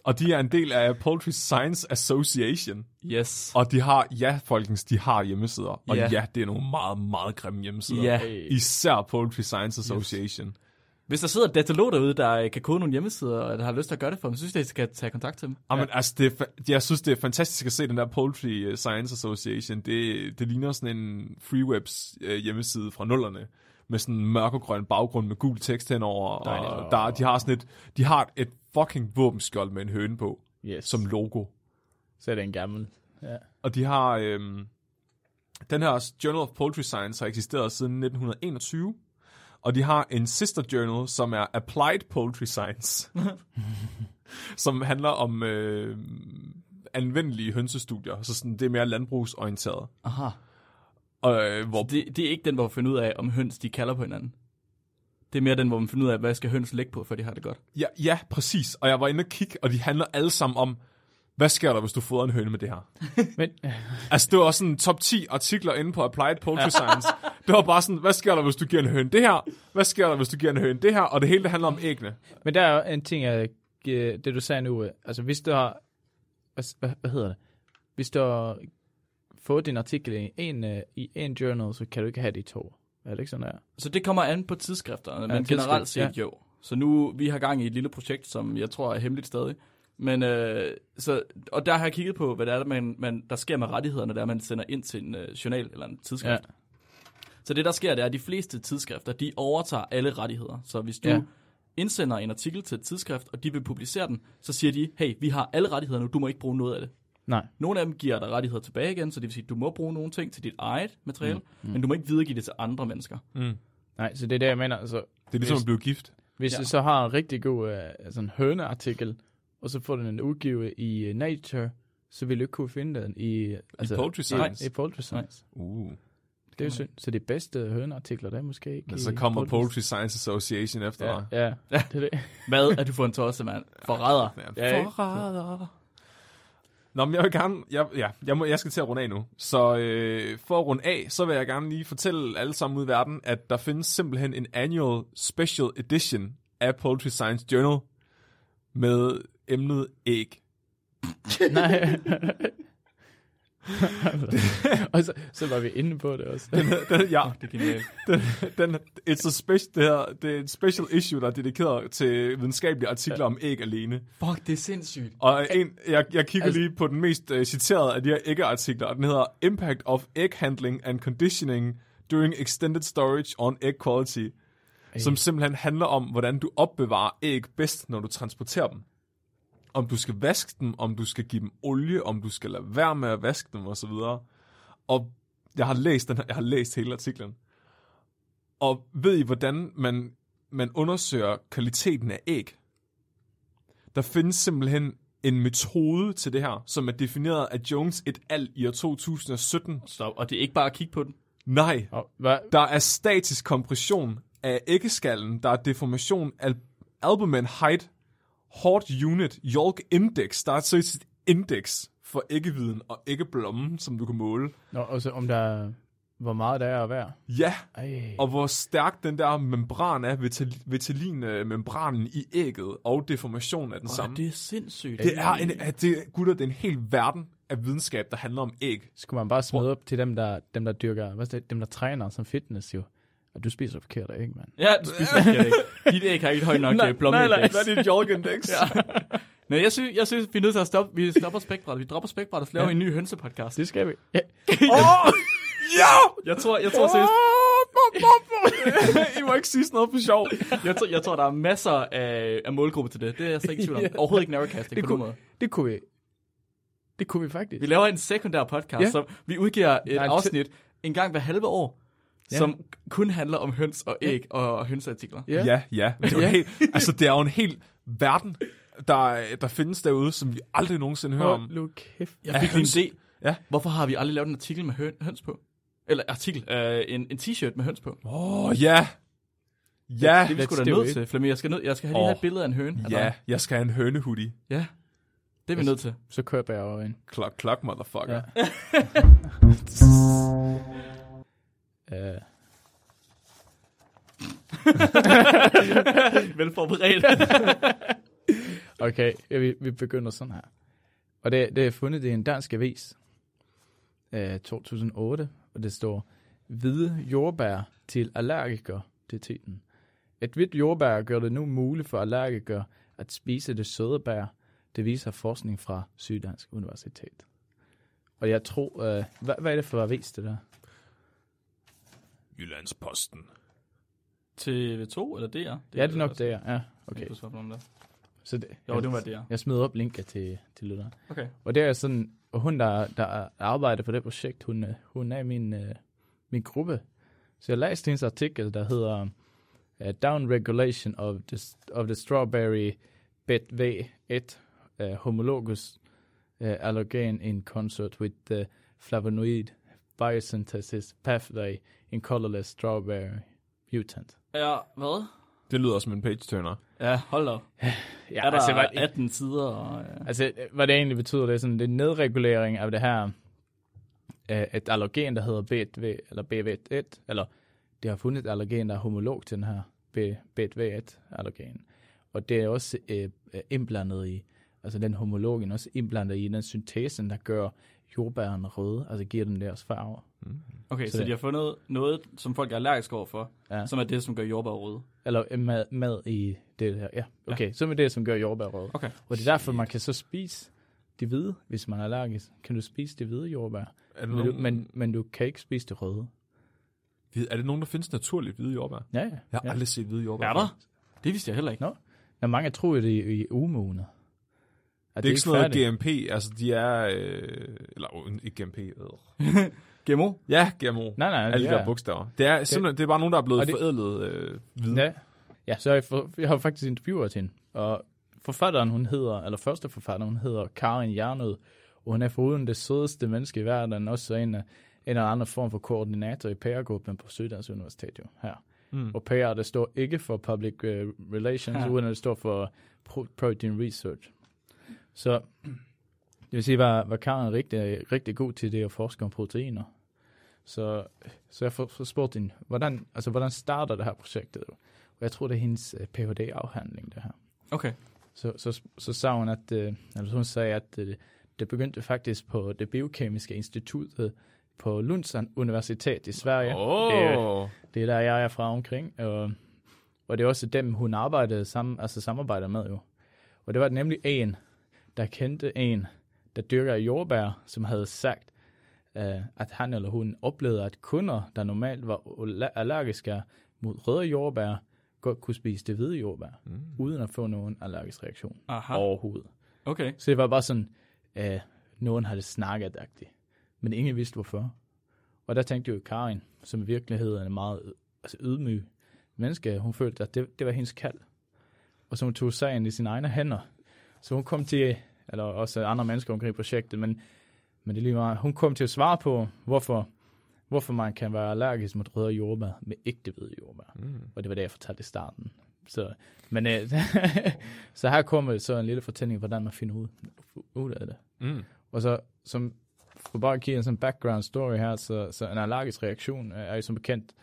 Og de er en del af Poultry Science Association. Yes. Og de har, ja folkens, de har hjemmesider. Og Ja. ja, det er nogle meget, meget grimme hjemmesider. Ja. Især Poultry Science Association. Hvis der sidder dataloger derude, der øh, kan kode nogle hjemmesider, og der har lyst til at gøre det for dem, så synes jeg, at I skal tage kontakt til dem. Jamen, altså, det er, jeg synes, det er fantastisk at se den der Poultry øh, Science Association. Det, det ligner sådan en freewebs øh, hjemmeside fra nullerne med sådan en mørkegrøn baggrund med gul tekst henover. Og der, de har sådan et, de har et fucking våbenskjold med en høne på, Yes. som logo. Så er det en gammel. Ja. Og de har, øhm, den her Journal of Poultry Science har eksisteret siden 1921, og de har en sister journal, som er Applied Poultry Science, som handler om øh, anvendelige hønsestudier, så sådan, det er mere landbrugsorienteret. Aha. Og, øh, hvor, Det, det er ikke den, hvor man finder ud af, om høns de kalder på hinanden. Det er mere den, hvor man finder ud af, hvad skal høns lægge på, for de har det godt. ja, ja, præcis. Og jeg var inde og kigge, og de handler alle sammen om, hvad sker der, hvis du fodrer en høne med det her? Men, Altså, det var også sådan top 10 artikler inde på Applied Poultry Science. Det var bare sådan, hvad sker der, hvis du giver en høne det her? Hvad sker der, hvis du giver en høne det her? Og det hele det handler om æggene. men der er jo en ting, jeg, øh, det du sagde nu, øh, altså hvis du har, hvad, hvad, hedder det? Hvis du har fået din artikel i en, øh, i en journal, så kan du ikke have det i to. Er det ikke sådan der? Så det kommer an på tidsskrifterne, men tidsskrift, generelt set ja. jo. Så nu, vi har gang i et lille projekt, som jeg tror er hemmeligt stadig. Men, øh, så, og der har jeg kigget på, hvad det er, der, man, man, der sker med rettighederne, der man sender ind til en øh, journal eller en tidsskrift. Ja. Så det, der sker, det er, at de fleste tidsskrifter, de overtager alle rettigheder. Så hvis du Ja. indsender en artikel til et tidsskrift, og de vil publicere den, så siger de, hey, vi har alle rettigheder nu, du må ikke bruge noget af det. Nej. Nogle af dem giver dig rettigheder tilbage igen, så det vil sige, at du må bruge nogle ting til dit eget materiale, mm. men du må ikke videregive det til andre mennesker. Mm. Nej, så det er det, jeg mener. Altså, Det er ligesom Hvis- at blive gift. Hvis Ja. du så har en rigtig god øh, altså en høneartikel, og så får den en udgive i uh, Nature, så vil du ikke kunne finde den i... Altså, Poultry Science? I, i Poultry Science. Uh. Det er jo synd. Så de bedste høneartikler, der er måske ikke Men i så kommer Poultry- Poultry Science Association efter Ja, dig. ja, ja. det er det. Hvad er du for en tosse, mand? Forræder. Ja, forræder. Nå, men jeg vil gerne, jeg, ja, jeg, må, jeg skal til at runde af nu. Så øh, for at runde af, så vil jeg gerne lige fortælle alle sammen ud i verden, at der findes simpelthen en annual special edition af Poultry Science Journal med emnet æg. Nej. og så, så var vi inde på det også. Den, den, ja, Det er genialt. den, den, it's a special, det, her, det er et special issue, der er dedikeret til videnskabelige artikler om æg alene. Fuck, det er sindssygt. Og en, jeg, jeg kigger Altså- lige på den mest uh, citerede af de her æggeartikler, og den hedder Impact of Egg Handling and Conditioning During Extended Storage on Egg Quality, Ej. som simpelthen handler om, hvordan du opbevarer æg bedst, når du transporterer dem. Om du skal vaske dem, om du skal give dem olie, om du skal lade være med at vaske dem osv. Og jeg har læst den her, jeg har læst hele artiklen. Og ved I, hvordan man, man undersøger kvaliteten af æg? Der findes simpelthen en metode til det her, som er defineret af Jones et al i år 2017. Stop. Og det er ikke bare at kigge på den. Nej, hvad? der er statisk kompression af æggeskallen, der er deformation af albumin height, Hort Unit, York Index, der er et indeks for æggeviden og æggeblommen, som du kan måle. Nå, og så om der er, hvor meget der er at være. Ja, Ej. og hvor stærk den der membran er, Vitelin-membranen i ægget, og deformation af den Oh, samme. det er sindssygt. Det er en, at det, gutter, det er en hel verden af videnskab, der handler om æg. Skulle man bare smide op til dem, der, dem, der dyrker, hvad det, dem, der træner som fitness jo. Og du spiser forkert, ikke, mand? Ja, du spiser ikke æg. Dit æg har ikke højt nok til blomme nej, nej, hvad er dit York Index? Ja. Men jeg synes, jeg synes, vi er nødt til at stoppe. Vi stopper spækbrættet. Vi dropper spækbrættet og laver Ja. en ny hønsepodcast. Det skal vi. Ja. Åh, ja! Jeg tror, jeg tror seriøst, I må ikke sige sådan noget for sjov. jeg tror, jeg tror, der er masser af, af målgrupper til det. Det er jeg slet ikke tvivl om. Overhovedet ikke narrowcasting Det på nogen kunne- måde. Det kunne vi. Det kunne vi faktisk. Vi laver en sekundær podcast, Ja. så vi udgiver et Nej, afsnit en gang hver halve år. Ja. som kun handler om høns og æg og hønseartikler. Ja. Ja, ja. Det er jo Ja. helt, altså, det er jo en hel verden, der, der findes derude, som vi aldrig nogensinde hører om. Hold kæft. Jeg fik en idé. Ja. Hvorfor har vi aldrig lavet en artikel med høn, høns på? Eller artikel, øh, en, en t-shirt med høns på. Åh, oh, ja. Ja, Det er vi sgu da nødt til, Flemming. Jeg skal, nød, jeg skal have lige have et billede af en høne. ja. dig. Jeg skal have en hønehoodie. ja. Det er vi Yes. nødt til. Så køber jeg over en. Clock, clock, motherfucker. Ja. Uh, Velforberedt. okay, ja, vi, vi begynder sådan her. Og det, det er fundet i en dansk avis. Uh, 2008, og det står, Hvide jordbær til allergikere, det er titlen. Et hvidt jordbær gør det nu muligt for allergikere at spise det søde bær. Det viser forskning fra Syddansk Universitet. Og jeg tror, uh, hvad, hvad er det for avis, det der? Jyllandsposten. til V2 eller DR? ja, det er nok det, ja. Okay. Jeg kan der. Så det, Jo, det var DR. Jeg smider op linket til, til lytteren. Okay. Og det er sådan, og hun, der, der arbejder på det projekt, hun, øh, hun er i min, uh, min gruppe. Så jeg læste hendes artikel, der hedder uh, Down Regulation of the, of the Strawberry BET-V1 uh, Homologous uh, Allergen in concert with the flavonoid biosynthesis pathway in colorless strawberry mutant. Ja, hvad? Det lyder som en page-turner. Ja, hold da. Ja, er der altså, hvad, 18 sider? Og, ja. Altså, hvad det egentlig betyder, det er sådan, det er nedregulering af det her, øh, et allergen, der hedder B1V, eller BV1, eller det har fundet et allergen, der er homolog til den her B, B1V1-allergen. Og det er også øh, øh, indblandet i, altså den homologen er også indblandet i den syntesen, der gør jordbærene røde, altså giver dem deres farver. Okay, Så så, det- de har fundet noget, som folk er allergiske overfor, Ja. som er det, som gør jordbær røde. Eller øh, mad, mad i det her. Ja, okay. Ja. Så er det, som gør jordbær røde. Okay. Og det er derfor, man kan så spise de hvide, hvis man er allergisk. Kan du spise de hvide jordbær? Er det, Men du, nogen, men, men du kan ikke spise det røde. er det nogen, der findes naturligt hvide jordbær? Ja, ja. Jeg har ja. aldrig set hvide jordbær. Er der? Det vidste jeg heller ikke. Nå. Men mange tror, det er i umugne. At Det er ikke sådan noget. GMP, altså de er... Øh, eller øh, ikke GMP, øh. GMO? Ja, GMO. Nej, nej, Alle de der bogstaver. Det er, simpelthen, det er bare nogen, der er blevet Og det- forædlet øh, hvide. Ja. ja, så jeg, for, jeg har faktisk interviewet hende. Og forfatteren, hun hedder, eller første forfatter, hun hedder Karin Jernød. Og hun er foruden det sødeste menneske i verden, også en af en eller anden form for koordinator i PR-gruppen på Syddansk Universitet jo, her. Mm. Og PR, det står ikke for Public uh, Relations, Ja. uden at det står for Pro- Protein Research. Så det vil sige, var, var Karen rigtig, rigtig god til det at forske om proteiner. Så, så jeg får, får spurgt hende, hvordan, altså, hvordan starter det her projektet? Og jeg tror, det er hendes uh, Ph.D.-afhandling, det her. Okay. Så, så, så sagde hun, at, øh, altså hun sagde, at øh, det begyndte faktisk på det biokemiske institut øh, på Lunds Universitet i Sverige. Åh, Det, det er der, jeg er fra omkring. Og, og det er også dem, hun arbejdede sammen, altså samarbejder med jo. Og det var nemlig en, der kendte en, der dyrker jordbær, som havde sagt, øh, at han eller hun oplevede, at kunder, der normalt var aller- allergiske mod røde jordbær, godt kunne spise det hvide jordbær, Mm. uden at få nogen allergisk reaktion Aha. overhovedet. Okay. Så det var bare sådan, øh, nogen havde snakket agtigt, men ingen vidste hvorfor. Og der tænkte jo Karin, som i virkeligheden er en meget altså ydmyg menneske, hun følte, at det, det var hendes kald. Og så hun tog sagen i sine egne hænder. Så hun kom til, eller også andre mennesker omkring projektet, men, men det er lige meget, hun kom til at svare på, hvorfor, hvorfor man kan være allergisk mod røde jordbær med ægte hvide jordbær. Mm. Og det var det, jeg fortalte i starten. Så, men øh, så her kommer så en lille fortælling, hvordan man finder ud, ud af det. Mm. Og så, som for bare at give en sådan background story her, så, så en allergisk reaktion er jo som bekendt,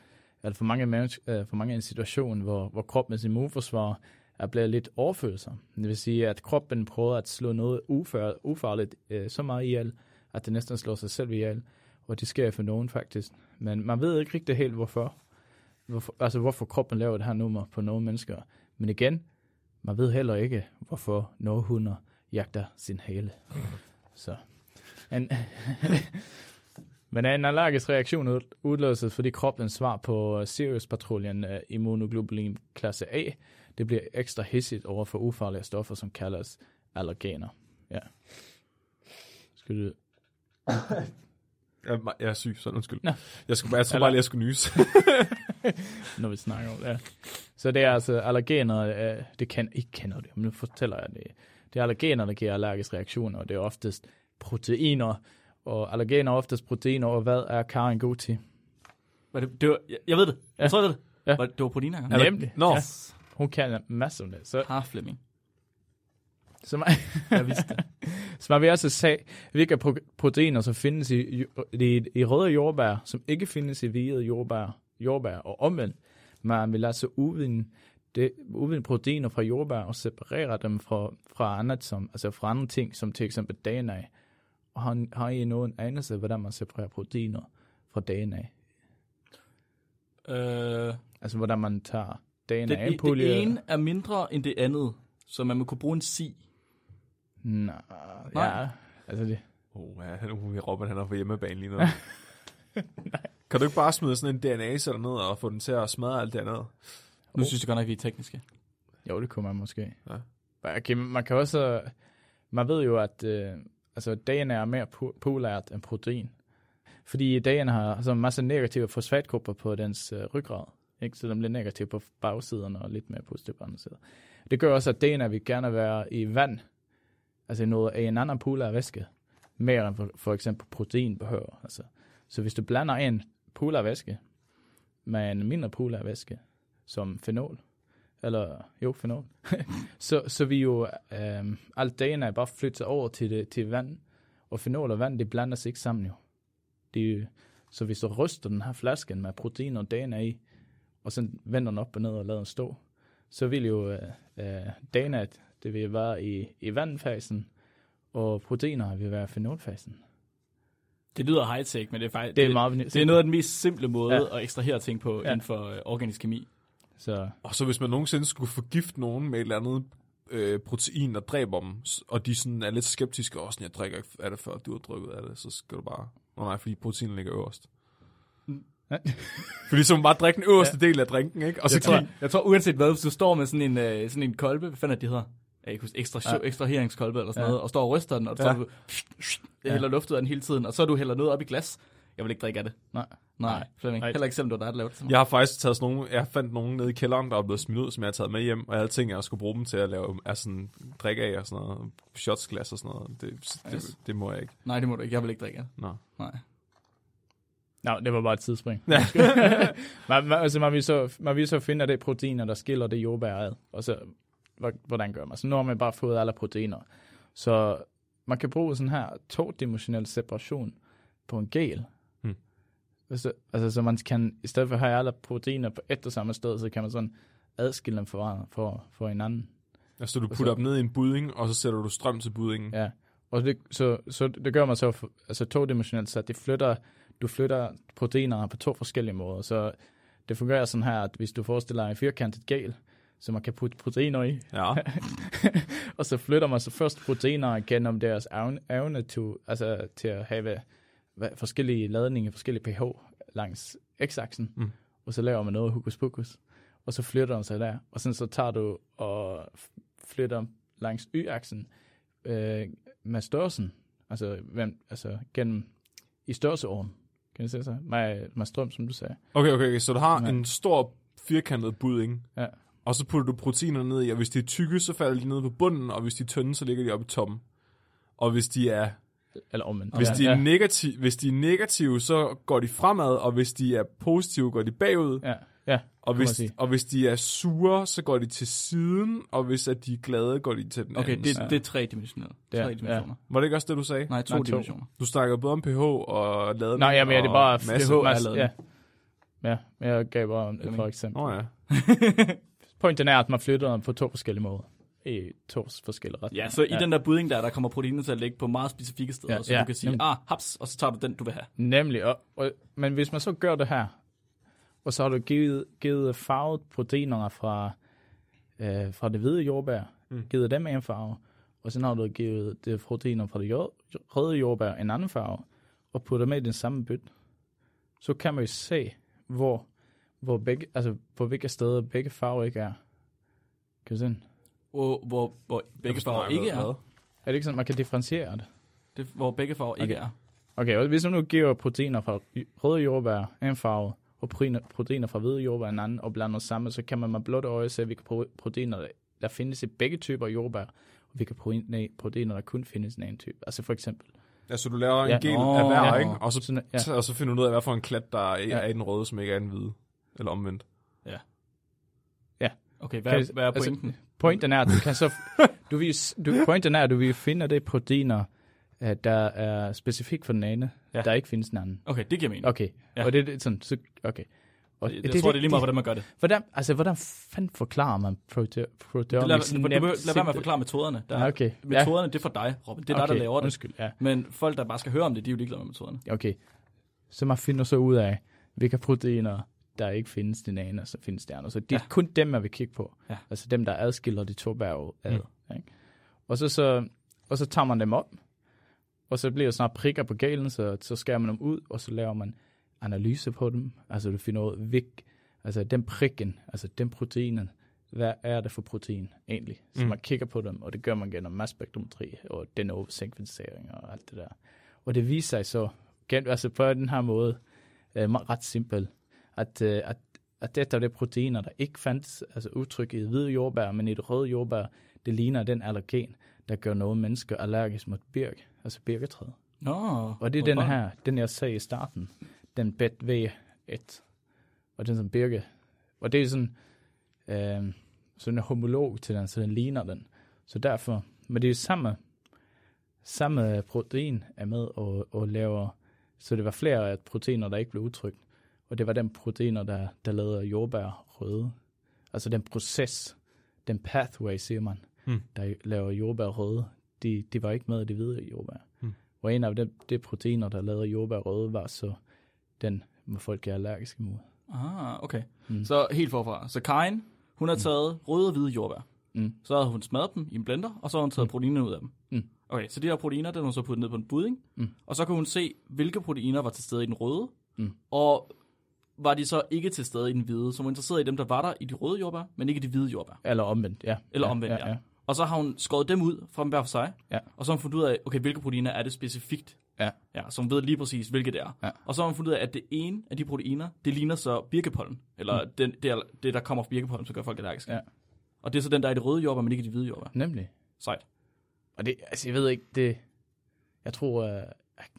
at for mange, mennesker, øh, for mange en situation, hvor, hvor kroppens immunforsvar er blevet lidt overfølsom. Det vil sige, at kroppen prøver at slå noget ufør, ufarligt øh, så meget ihjel, at det næsten slår sig selv ihjel. Og det sker for nogen faktisk. Men man ved ikke rigtig helt, hvorfor. hvorfor altså, hvorfor kroppen laver det her nummer på nogle mennesker. Men igen, man ved heller ikke, hvorfor nogle hunder jagter sin hale. Så. En, men en allergisk reaktion udløses, fordi kroppen svar på øh, Sirius-patruljen øh, immunoglobulin klasse A, det bliver ekstra hissigt over for ufarlige stoffer, som kaldes allergener. Ja. Skal du... Jeg, er- jeg er syg, så undskyld. Nå. Jeg, skulle, jeg tror bare lige, jeg skulle nyse. når vi snakker om det. Så det er altså allergener, øh, det kan ikke kender det, men nu fortæller jeg det. Det er allergener, der giver allergiske reaktioner, og det er oftest proteiner, og allergener er oftest proteiner, og hvad er Karen god til? Var det, det var, jeg, jeg ved det. Ja. Jeg tror, jeg ved det. Ja. Var det, det var proteiner. Er Nemlig. Nå. Ja. Hun kan masser om det. Så, Har Flemming. så, man, Jeg vidste så man vil altså se, hvilke pro- proteiner, som findes i, i, i røde jordbær, som ikke findes i hvide jordbær, jordbær og omvendt. Man vil altså udvinde, det, udvinde proteiner fra jordbær og separere dem fra, fra, andet som, altså fra andre ting, som til eksempel DNA. Og har, har I nogen anelse, hvordan man separerer proteiner fra DNA? øh, Altså hvordan man tager det, DNA det, pulje det ene er mindre end det andet, så man må kunne bruge en si. Nej, Nej. ja, altså det, Oh, ja, nu vil Robin, han er på hjemmebane lige nu. kan du ikke bare smide sådan en DNA-celler ned og få den til at smadre alt det andet? Nu synes jeg godt nok, vi er tekniske. Jo, det kunne man måske. Ja. Okay, man kan også... Man ved jo, at øh, altså, DNA er mere po- polært end protein. Fordi DNA har så en masse negative fosfatgrupper på dens øh, ryggrad. Ikke? Så den bliver negativ på bagsiderne og lidt mere positiv på andre sider. Det gør også, at DNA vil gerne være i vand. Altså i noget af en anden polær væske. Mere end for, for eksempel protein behøver. Altså. Så hvis du blander en polær væske med en mindre polær væske, som fenol, eller jo, fenol, så, så vi jo, øh, alt DNA bare flytter over til, det, til vand, og fenol og vand, det blander sig ikke sammen jo. Det, er jo- så hvis du ryster den her flasken med protein og DNA i, og så vender den op og ned og lader den stå, så vil jo øh, øh, DNA, det vil være i, i vandfasen, og proteiner vil være i fenolfasen. Det lyder high-tech, men det er faktisk... Det er meget det er noget af den mest simple måde Ja. at ekstrahere ting på Ja. inden for øh, organisk kemi. Så Og så hvis man nogensinde skulle forgifte nogen med et eller andet øh, protein, der dræber dem, og de sådan er lidt skeptiske, og sådan, jeg drikker ikke af det, før du har drukket af det, så skal du bare... Nå nej, fordi proteinen ligger øverst. Fordi så må man bare drikke den øverste ja. del af drinken, ikke? Og så Jeg tror, kan jeg tror uanset hvad, hvis du står med sådan en, øh, sådan en kolbe, hvad fanden er det, de hedder? Jeg huske, ekstra, Ja. ja. ekstrahereringskolbe eller sådan Ja. ja. noget, og står og ryster den, og så Ja. ja. du, jeg hælder luft ud af den hele tiden, og så du hælder noget op i glas. Jeg vil ikke drikke af det. nej. Nej, Nej. Flemming. Nej. Heller ikke selvom det var dig, der lavede det. Jeg har faktisk taget sådan nogle, jeg fandt nogle nede i kælderen, der er blevet smidt ud, som jeg har taget med hjem, og jeg havde tænkt, at jeg skulle bruge dem til at lave altså sådan, drikke af og sådan noget, shotsglas og sådan noget. Det, det, Yes. det må jeg ikke. Nej, det må du ikke. Jeg vil ikke drikke af det. Nå. Nej. Nå, det var bare et tidsspring. Man, man, altså, man, vil så, man vil så finde det proteiner, der skiller det jordbær ad. Og så, hvor- hvordan gør man? Så nu har man bare fået alle proteiner. Så man kan bruge sådan her todimensionel separation på en gel. Hmm. Så, altså, så man kan, i stedet for at have alle proteiner på et og samme sted, så kan man sådan adskille dem fra, for, for hinanden. Altså du putter dem ned i en budding, og så sætter du strøm til buddingen. Ja, og det, så, så det gør man så for, altså todimensionelt, så det flytter, du flytter proteiner på to forskellige måder. Så det fungerer sådan her, at hvis du forestiller en firkantet gel, så man kan putte proteiner i, Ja. og så flytter man så først proteiner gennem deres evne, til, altså, til at have forskellige ladninger, forskellige pH langs x-aksen, Mm. og så laver man noget hokus pokus, og så flytter den sig der, og sådan så tager du og flytter langs y-aksen øh, med størrelsen, altså, hvem, altså gennem i størrelseorden, kan du se så? Med, med strøm, som du sagde. Okay, okay, okay. Så du har Ja. en stor firkantet budding, Ja. og så putter du proteiner ned i, og hvis de er tykke, så falder de ned på bunden, og hvis de er tynde, så ligger de oppe i toppen. Og hvis de er, Eller omvendt. hvis de er, ja, negativ, hvis de er negative, så går de fremad, og hvis de er positive, går de bagud. ja, ja, Og hvis, og hvis de er sure, så går de til siden, og hvis at de er glade, går de til den Okay, anden det, side. det er tre dimensioner. Det er- Tre dimensioner. Var det ikke også det, du sagde? Nej, to Nej, to. dimensioner. Du snakkede både om pH og ladning Nej, jamen, ja, det er bare masse. pH masse, laden. ja. ja, jeg gav bare et Jamen. for eksempel. Nå ja. Pointen er, at man flytter dem på to forskellige måder. I to forskellige retninger. Ja, så i den der budding der, der kommer proteiner til at ligge på meget specifikke steder, Ja, ja, så ja, du kan sige, nemlig. ah, haps, og så tager du den, du vil have. Nemlig. Og, og, men hvis man så gør det her, og så har du givet, givet farvet proteinerne fra, øh, fra det hvide jordbær, Mm. givet dem en farve, og så har du givet det proteiner fra det jord, røde jordbær en anden farve, og putter med i den samme byt, så kan man jo se, hvor, hvor begge, altså på hvilke steder begge farver ikke er. Kan du se den? Hvor, hvor, hvor begge farver ikke er. Er det ikke sådan, man kan differentiere det? Det, hvor begge farver ikke Okay. er. Okay, og hvis du nu giver proteiner fra røde jordbær en farve, og proteiner, fra hvide jordbær en anden, og blander sammen, så kan man med blot øje se, hvilke pro- proteiner, der- findes i begge typer jordbær, og hvilke proteiner, der kun findes i en type. Altså for eksempel. Altså, du laver en Ja. gel Åh. af hver, Ja. ikke? Og så, Sådan, ja. ja. og så finder du ud af, hvad for en klat, der er, Ja. er i den røde, som ikke er i den hvide. Eller omvendt. Okay, hvad, Kan- hvad er altså- pointen? Pointen er, at du kan så... Du vil, du, pointen er, at du vil finde det proteiner, der er specifikt for den ene, Ja. ja. der ikke findes den anden. okay, det giver mening. Okay, Ja. ja. og det er sådan, så, okay. Og Jeg, jeg tror, det er lige meget, hvordan man gør det. Hvordan, altså, hvordan fanden forklarer man proteomics? lad, lad, lad være med at forklare metoderne. Der, Ja, okay. Metoderne, det er for dig, Robin. Det er dig, der okay, laver det. Undskyld, ja. Men folk, der bare skal høre om det, de er jo ligeglade med metoderne. Okay. Så man finder så ud af, hvilke proteiner, der ikke findes den ene, og så findes det andet. Så det er Ja. ja. kun dem, man vil kigge på. Ja. Altså dem, der adskiller de to bjerge ad. Mm. Ikke? Og, så, så, og så tager man dem op, og så bliver der snart prikker på galen, så, så skærer man dem ud, og så laver man analyse på dem. Altså du finder ud af, hvil, altså den prikken, altså den proteinen, hvad er det for protein egentlig? Så Mm. man kigger på dem, og det gør man gennem masspektrometri og den sekvensering og alt det der. Og det viser sig så, gen- altså på den her måde, øh, ret simpelt, at, øh, at, at dette er det proteiner, der ikke fandt altså udtryk i det hvide jordbær, men i det røde jordbær, det ligner den allergen, der gør nogle mennesker allergisk mod birk, altså birketræ. Nå, Og det er den her, den jeg sagde i starten, den BET V1, og den som birke. Og det er sådan, øh, sådan en homolog til den, så den ligner den. Så derfor, men det er samme, samme protein er med og, og laver, så det var flere af proteiner, der ikke blev udtrykt. Og det var den proteiner, der, der lavede jordbær røde. Altså den proces, den pathway, siger man, Mm. der laver jordbær røde, de, de var ikke med i det hvide jordbær. Mm. Og en af de, de proteiner, der lavede jordbær røde, var så den, hvor folk er allergiske mod. Ah, okay. Mm. Så helt forfra. Så Karin, hun har taget røde og hvide jordbær. Mm. Så har hun smadret dem i en blender, og så har hun taget Mm. proteinerne ud af dem. Mm. Okay, så de her proteiner, den har hun så puttet ned på en budding, Mm. og så kan hun se, hvilke proteiner var til stede i den røde, Mm. og var de så ikke til stede i den hvide. Så hun er interesseret i dem, der var der i de røde jordbær, men ikke i de hvide jordbær. Eller omvendt, ja. Eller ja, omvendt, ja. Og så har hun skåret dem ud fra dem hver for sig, Ja. og så har hun fundet ud af, okay, hvilke proteiner er det specifikt. Ja. ja så hun ved lige præcis, hvilke det er. Ja. Og så har hun fundet ud af, at det ene af de proteiner, det ligner så birkepollen, eller mm. den, det, det, der kommer fra birkepollen, så gør folk allergiske. Ja. Og det er så den, der er i det røde jordbær, men ikke i de hvide jordbær. Nemlig. Sejt. Og det, altså jeg ved ikke, det, jeg tror, uh,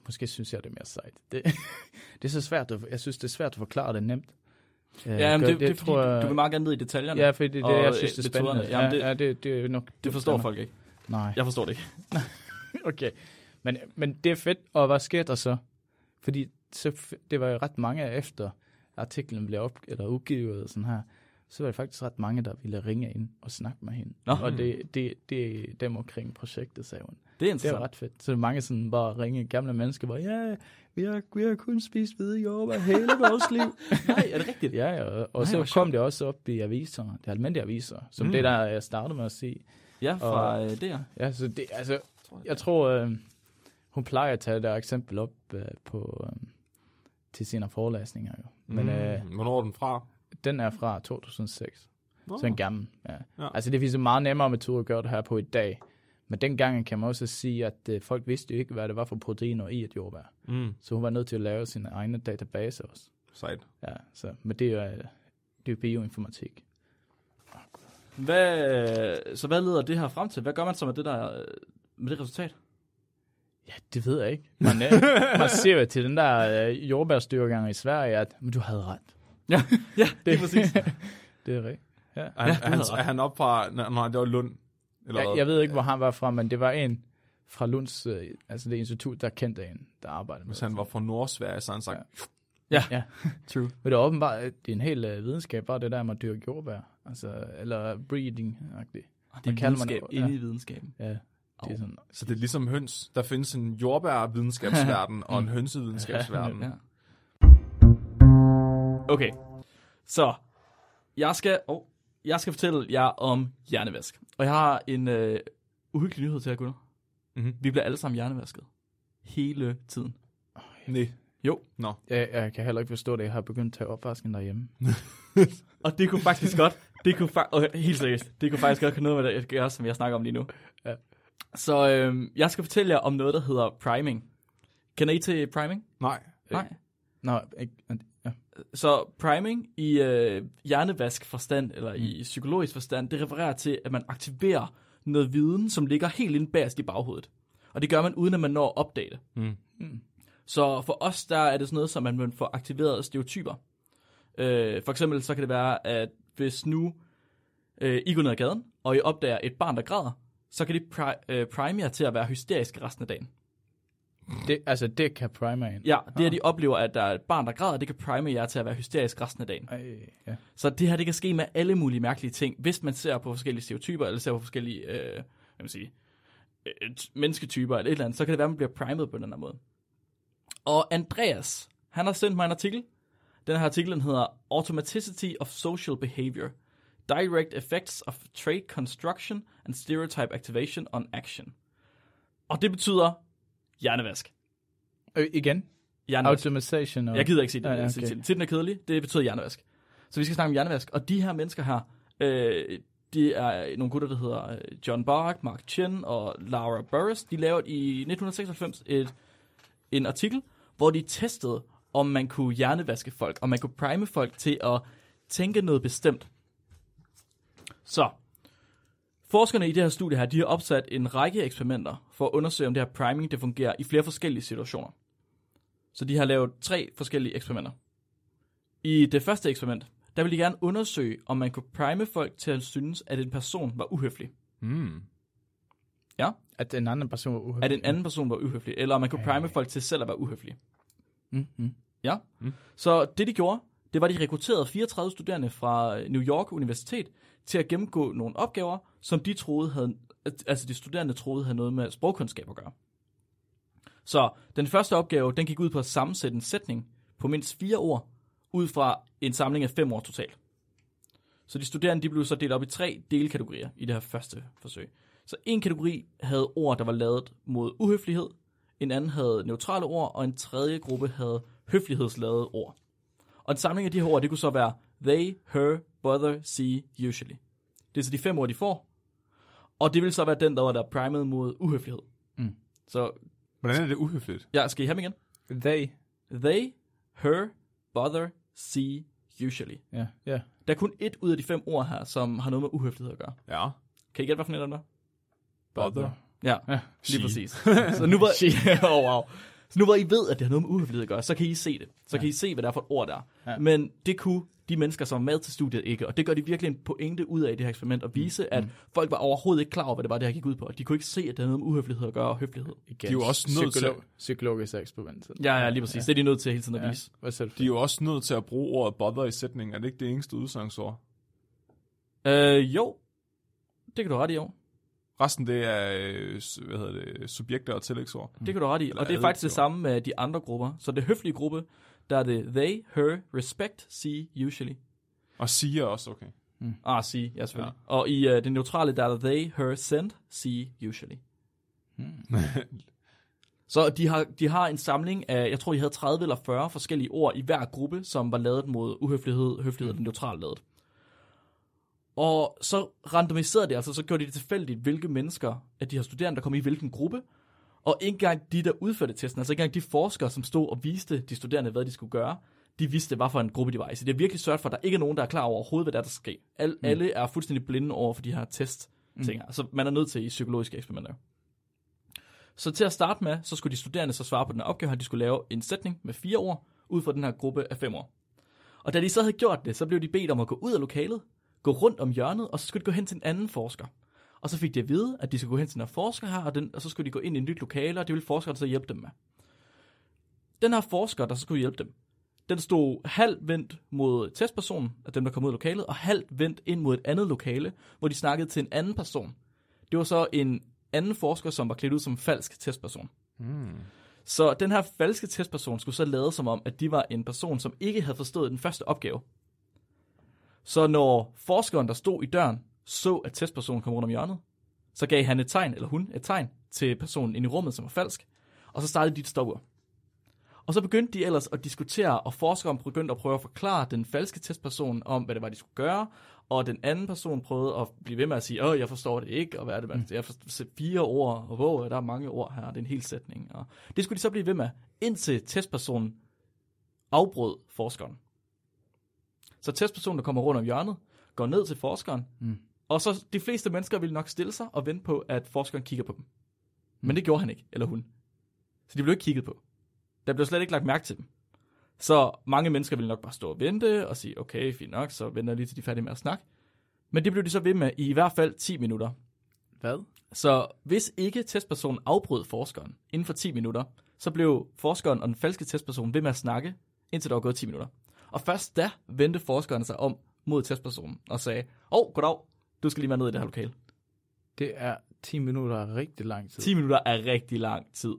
måske synes jeg, det er mere sejt. Det, det er så svært, at, jeg synes, det er svært at forklare det nemt. Ja, men det, det, fordi, tror du, jeg- du vil meget gerne ned i detaljerne. Ja, for det er det, jeg synes, øh, det er spændende. Jamen, ja, det- ja, det, det er nok... Det forstår folk ikke. Nej. Jeg forstår det ikke. Okay. Men, men det er fedt, og hvad sker der så? Fordi så, det var jo ret mange efter artiklen blev op, eller udgivet sådan her, så var det faktisk ret mange, der ville ringe ind og snakke med hende. Nå. Og det, det, det er dem omkring projektet, sagde hun. Det er Det var ret fedt. Så mange sådan bare ringe gamle mennesker, bare, ja, vi har, vi har kun spist hvide jordbær hele vores liv. Nej, er det rigtigt? ja, ja, og, og Nej, så kom det også op i aviser, det almindelige aviser, som Mm. det der, jeg startede med at sige. Ja, fra øh, det her. Ja, så det, altså, jeg tror, øh, hun plejer at tage det der eksempel op øh, på, øh, til sine forelæsninger. Jo. Men mm. øh, Hvornår er den fra? Den er fra 2006, Nå. så en gammel. Ja. Ja. Altså det findes en meget nemmere metode at gøre det her på i dag. Men dengang kan man også sige, at øh, folk vidste jo ikke, hvad det var for proteiner i et jordbær. Mm. Så hun var nødt til at lave sine egne databaser også. Sejt. Ja, så, men det er jo, øh, det er bioinformatik. Hvad, så hvad leder det her frem til? Hvad gør man så med det der øh, med det resultat? Ja, det ved jeg ikke. Man, øh, man ser jo til den der øh, jordbærstyrgang i Sverige, at men du havde ret. Ja, ja det er præcis. Det er rigtigt. Ja. Er, han, Ja, er, han, er han op fra... Nej, det var Lund. Eller Jeg, hvad? jeg ved ikke, hvor han var fra, men det var en fra Lunds, øh, altså det institut, der kendte en, der arbejdede med Hvis han var fra Nordsverige, så han sagt... Ja, Ja. true. Men det er åbenbart, det er en hel øh, videnskab, bare det der med at dyrke jordbær. Altså, eller breeding-agtigt. Det er Hvad kalder man videnskab det? inde Ja. i videnskaben. Ja, det er sådan. Så det er ligesom høns. Der findes en jordbærvidenskabsverden og en hønsevidenskabsverden. Ja. Okay, så jeg skal, oh, jeg skal fortælle jer om hjernevask. Og jeg har en øh, uhyggelig nyhed til jer, gutter. Mm-hmm. Vi bliver alle sammen hjernevasket. Hele tiden. Nej. Jo. Nå. Jeg, jeg kan heller ikke forstå det. Jeg har begyndt at tage opvasken derhjemme. Og det kunne faktisk godt, det kunne fa- okay, helt seriøst, det kunne faktisk godt have noget med det at gøre, som jeg snakker om lige nu. Ja. Så øh, jeg skal fortælle jer om noget, der hedder priming. Kender I til priming? Nej. Nej. Nå, ikke. Så priming i øh, hjernevask forstand, eller i psykologisk forstand, det refererer til, at man aktiverer noget viden, som ligger helt inde bagerst i baghovedet. Og det gør man, uden at man når at opdage det. Mm. Så for os, der er det sådan noget, som man får aktiveret stereotyper. Øh, for eksempel så kan det være, at hvis nu øh, I går ned ad gaden, og I opdager et barn, der græder, så kan det pri- øh, prime jer til at være hysterisk resten af dagen. Det, altså, det kan primary. Ja, det at de oplever, at der er et barn, der græder, det kan prime jer til at være hysterisk resten af dagen. Ej, ja. Så det her, det kan ske med alle mulige mærkelige ting, hvis man ser på forskellige stereotyper, eller ser på forskellige, øh, hvad man sige, øh, mennesketyper, eller et eller andet, så kan det være, at man bliver primet på den her måde. Og Andreas, han har sendt mig en artikel. Den her artikel den hedder Automaticity of Social Behavior. Direct Effects of Trait Construction and Stereotype Activation on Action. Og det betyder hjernevask. Øh, igen? Hjernevask. Automation og... Jeg gider ikke sige det. Ja, ja, okay. okay. Tiden er kedelig. Det betyder hjernevask. Så vi skal snakke om hjernevask. Og de her mennesker her, øh, de er nogle gutter, der hedder øh, John Bark, Mark Chen og Laura Burris. De lavede i 1996 et, en artikel, hvor de testede, om man kunne hjernevaske folk, om man kunne prime folk til at tænke noget bestemt. Så, forskerne i det her studie her, de har opsat en række eksperimenter for at undersøge, om det her priming det fungerer i flere forskellige situationer. Så de har lavet tre forskellige eksperimenter. I det første eksperiment, der vil de gerne undersøge, om man kunne prime folk til at synes, at en person var uhøflig. Mm. At den anden person var uhøflig. At en anden person var uhøflig. Eller om man kunne prime folk til selv at være uhøflige. Mm, mm. Ja. Mm. Så det de gjorde, det var, at de rekrutterede 34 studerende fra øh, New York Universitet til at gennemgå nogle opgaver, som de troede havde, altså de studerende troede havde noget med sprogkundskab at gøre. Så den første opgave, den gik ud på at sammensætte en sætning på mindst fire ord, ud fra en samling af fem ord totalt. Så de studerende de blev så delt op i tre delkategorier i det her første forsøg. Så en kategori havde ord, der var lavet mod uhøflighed, en anden havde neutrale ord, og en tredje gruppe havde høflighedsladede ord. Og en samling af de her ord, det kunne så være they, her, bother, see, usually. Det er så de fem ord, de får. Og det vil så være den, der var der primet mod uhøflighed. Mm. Så Hvordan er det uhøfligt? ja, skal I have dem igen? They. They, her, bother, see, usually. Ja, ja. Der er kun et ud af de fem ord her, som har noget med uhøflighed at gøre. Ja. Kan I gætte, hvad for en af dem der? Bother. Ja, Ja. lige præcis. Så nu var, oh, wow. Så nu hvor I ved, at det har noget med uhøflighed at gøre, så kan I se det. Så kan I se, hvad det er for et ord der. Ja. Ja. Men det kunne de mennesker, som var med til studiet, ikke. Og det gør de virkelig en pointe ud af i det her eksperiment, at vise, at folk var overhovedet ikke klar over, hvad det var, det her gik ud på. De kunne ikke se, at det havde noget med uhøflighed at gøre og høflighed. Igen. De er jo også nødt til- Psykologisk eksperiment. Ja, ja, lige præcis. Ja. Det er de nødt til hele tiden at Ja. vise. Du? De er jo også nødt til at bruge ordet bother i sætningen. Er det ikke det eneste udsangsord? Øh, jo. Det kan du ret i, jo. Resten det er øh, hvad hedder det, subjekter og tillægsord. Det kan du ret i. Eller Og det er faktisk det samme med de andre grupper. Så det høflige gruppe, der er det they, her, respect, see, usually. Og siger også, okay. Ah, see, ja selvfølgelig. Ja. Og i uh, det neutrale, der er they, her, send, see, usually. Så de har, de har en samling af, jeg tror, de havde 30 eller 40 forskellige ord i hver gruppe, som var lavet mod uhøflighed, høflighed og den neutrale lavet. Og så randomiserede de, altså så gjorde de det tilfældigt, hvilke mennesker af de her studerende, der kom i hvilken gruppe. Og ikke engang de, der udførte testen, altså ikke engang de forskere, som stod og viste de studerende, hvad de skulle gøre, de vidste, hvad for en gruppe de var i. Så det har virkelig sørget for, at der ikke er nogen, der er klar over overhovedet, hvad der, er, der skal ske. Al, mm. Alle er fuldstændig blinde over for de her test ting. Mm. Altså man er nødt til i psykologiske eksperimenter. Så til at starte med, så skulle de studerende så svare på den her opgave, at de skulle lave en sætning med fire ord, ud fra den her gruppe af fem ord. Og da de så havde gjort det, så blev de bedt om at gå ud af lokalet, gå rundt om hjørnet, og så skulle de gå hen til en anden forsker. Og så fik de at vide, at de skulle gå hen til her forsker her, og, den, og så skulle de gå ind i et nyt lokale, og det ville forskeren så hjælpe dem med. Den her forsker, der så skulle hjælpe dem, den stod halvt vendt mod testpersonen, af dem, der kom ud af lokalet, og halvt vendt ind mod et andet lokale, hvor de snakkede til en anden person. Det var så en anden forsker, som var klædt ud som en falsk testperson. Mm. Så den her falske testperson skulle så lade som om, at de var en person, som ikke havde forstået den første opgave. Så når forskeren, der stod i døren, så, at testpersonen kom rundt om hjørnet, så gav han et tegn, eller hun et tegn, til personen inde i rummet, som var falsk, og så startede de et stopur. Og så begyndte de ellers at diskutere, og forskeren begyndte at prøve at forklare den falske testperson om, hvad det var, de skulle gøre, og den anden person prøvede at blive ved med at sige, åh, jeg forstår det ikke, og hvad er det, man, jeg forstår fire ord, og hvor der er mange ord her, det er en hel sætning. Og det skulle de så blive ved med, indtil testpersonen afbrød forskeren. Så testpersonen, der kommer rundt om hjørnet, går ned til forskeren, Mm. og så de fleste mennesker vil nok stille sig og vente på, at forskeren kigger på dem. Men det gjorde han ikke, eller hun. Så de blev ikke kigget på. Der blev slet ikke lagt mærke til dem. Så mange mennesker ville nok bare stå og vente og sige, okay, fint nok, så venter jeg lige til de er færdige med at snakke. Men det blev de så ved med i i hvert fald 10 minutter. Hvad? Så hvis ikke testpersonen afbrød forskeren inden for 10 minutter, så blev forskeren og den falske testperson ved med at snakke, indtil der var gået 10 minutter. Og først da vendte forskeren sig om mod testpersonen og sagde, åh, oh, goddag, du skal lige være nede i det her lokale. Det er 10 minutter af rigtig lang tid. 10 minutter er rigtig lang tid.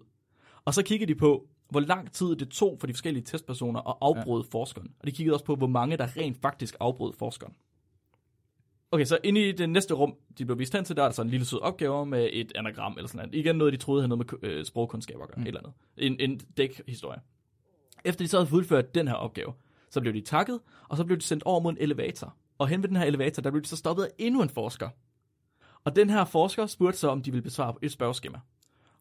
Og så kiggede de på, hvor lang tid det tog for de forskellige testpersoner at afbryde ja. forskeren. Og de kiggede også på, hvor mange der rent faktisk afbrød forskeren. Okay, så inde i det næste rum, de blev vist hen til, der er der så en lille sød opgave med et anagram eller sådan noget. Igen noget, de troede havde noget med øh, sprogkundskaber at gøre, mm. et eller andet. En, en dækhistorie. Efter de så havde fuldført den her opgave, så blev de takket, og så blev de sendt over mod en elevator. Og hen ved den her elevator, der blev de så stoppet af endnu en forsker. Og den her forsker spurgte så, om de ville besvare et spørgeskema.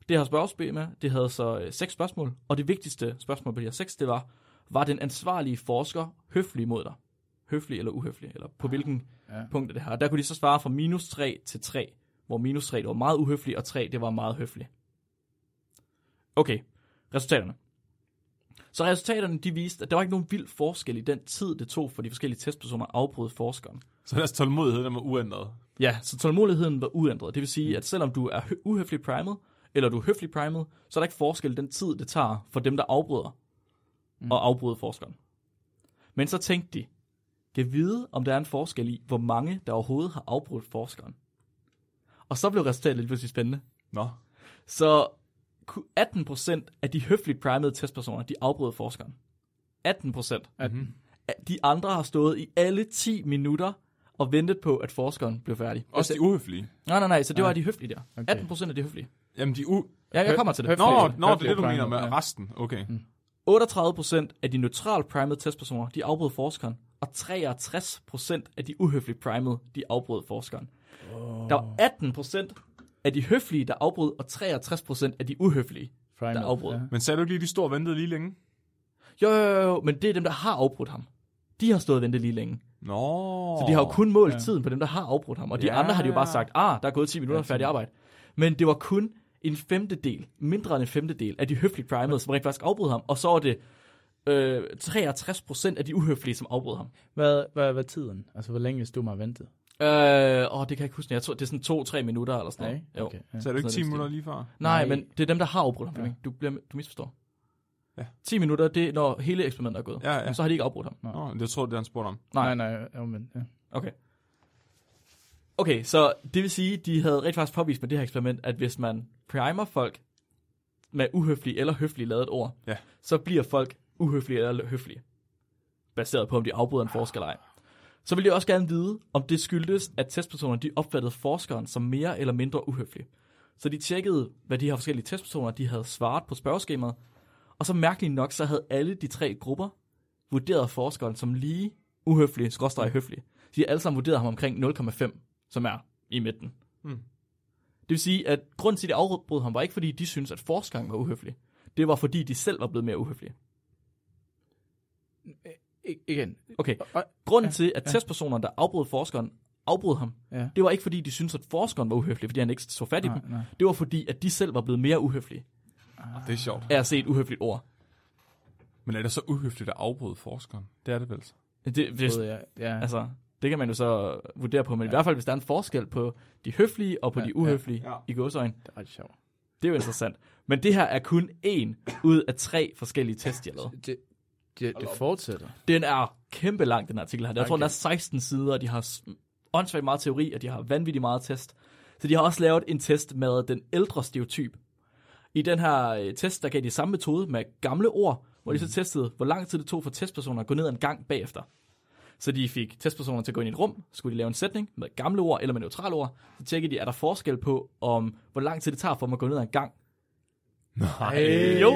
Det her spørgeskema, det havde så øh, seks spørgsmål, og det vigtigste spørgsmål på de her seks, det var, var den ansvarlige forsker høflig mod dig? Høflig eller uhøflig, eller på hvilken Ja. punkt er det her? Og der kunne de så svare fra minus 3 til 3, hvor minus 3 det var meget uhøflig, og 3 det var meget høflig. Okay, resultaterne. Så resultaterne de viste, at der var ikke nogen vild forskel i den tid, det tog for de forskellige testpersoner at afbryde forskeren. Så deres tålmodighed, den var uændret. Ja, så tålmodigheden var uændret. Det vil sige, at selvom du er hø- uhøflig primet, eller du er høflig primet, så er der ikke forskel i den tid, det tager for dem, der afbryder mm. og afbryder forskeren. Men så tænkte de, kan vide, om der er en forskel i, hvor mange, der overhovedet har afbrudt forskeren. Og så blev resultatet lidt pludselig spændende. Nå. Så 18% af de høfligt primede testpersoner, de afbrød forskeren. 18%. Mm-hmm. De andre har stået i alle 10 minutter og ventet på, at forskeren blev færdig. Også de uhøflige. Nej, nej, nej, så det Nej. var de høflige der. Okay. 18% af de høflige. Jamen, de u... Ja, jeg kommer til det. Høflige. Nå, nå, det er det, du mener med ja. resten. Okay. 38% af de neutral primede testpersoner, de afbrød forskeren, og 63% af de uhøfligt primede, de afbrød forskeren. Oh. Der var 18% af de høflige, der afbrød, og 63% af de uhøflige. Primal. Der er afbrud. Ja. Men sagde du ikke lige, de stod og ventede lige længe? Jo, jo, jo, jo, men det er dem, der har afbrudt ham. De har stået og ventet lige længe. Nå. Så de har jo kun målt Ja. tiden på dem, der har afbrudt ham. Og de Ja. andre har de jo bare sagt, ah, der er gået 10 minutter, Ja, færdig arbejde. Men det var kun en femtedel, mindre end en femtedel af de høflige primers, som rent faktisk afbrød ham. Og så var det øh, 63% af de uhøflige, som afbrød ham. Hvad, hvad, hvad tiden? Altså, hvor længe stod man og ventede? Øh, åh, det kan jeg ikke huske. Jeg tror, det er sådan to-tre minutter eller sådan noget. Jo. Okay. Ja. Sagde du ikke Sådan 10 er det minutter lige før? Nej, Nej. men det er dem, der har afbrudt ham. Ja. Du, bliver, du misforstår. Ja. 10 minutter, det er, når hele eksperimentet er gået. Ja, ja. Så har de ikke afbrudt ham. Nå, det tror jeg, det han spurgte om. Nej. Nej, nej, jo, men, ja. Okay. Okay, så det vil sige, de havde rigtig faktisk påvist med det her eksperiment, at hvis man primer folk med uhøflig eller høflig lavet ord, Ja. så bliver folk uhøflige eller høflige. Baseret på, om de afbryder en forsker eller ej. Så vil de også gerne vide, om det skyldtes, at testpersonerne de opfattede forskeren som mere eller mindre uhøflig. Så de tjekkede, hvad de her forskellige testpersoner de havde svaret på spørgeskemaet, og så mærkeligt nok, så havde alle de tre grupper vurderet forskeren som lige uhøflig, skråstrej høflig. De har alle sammen vurderet ham omkring 0,5, som er i midten. Hmm. Det vil sige, at grunden til, at de afbrød ham, var ikke fordi, de syntes, at forskeren var uhøflig. Det var fordi, de selv var blevet mere uhøflige. I, igen. Okay, Og, grunden Ja, til, at ja. testpersonerne, der afbrød forskeren, afbrød ham, ja. det var ikke fordi, de syntes, at forskeren var uhøflig, fordi han ikke så fat i Nej, dem. nej. Det var fordi, at de selv var blevet mere uhøflige Det er sjovt. af at se et uhøfligt ord. Men er det så uhøfligt at afbryde forskeren? Det er det vel så. Det, hvis, Både, ja, ja. altså, det kan man jo så vurdere på, men ja. i hvert fald, hvis der er en forskel på de høflige og på Ja, de uhøflige ja. i gåsøjne, det er ret sjovt. det er jo interessant. Men det her er kun en ud af tre forskellige tests, de har lavet. Det, det, det fortsætter. Den er kæmpe lang, den artikel her. Jeg tror, Okay. den er 16 sider, og de har åndssvagt meget teori, og de har vanvittigt meget test. Så de har også lavet en test med den ældre stereotyp. I den her øh, test, der gav de samme metode med gamle ord, hvor de så testede, hvor lang tid det tog for testpersoner at gå ned en gang bagefter. Så de fik testpersoner til at gå ind i et rum, skulle de lave en sætning med gamle ord eller med neutrale ord. Så tjekkede de, er der forskel på, om hvor lang tid det tager for dem at gå ned en gang. Nej. Jo,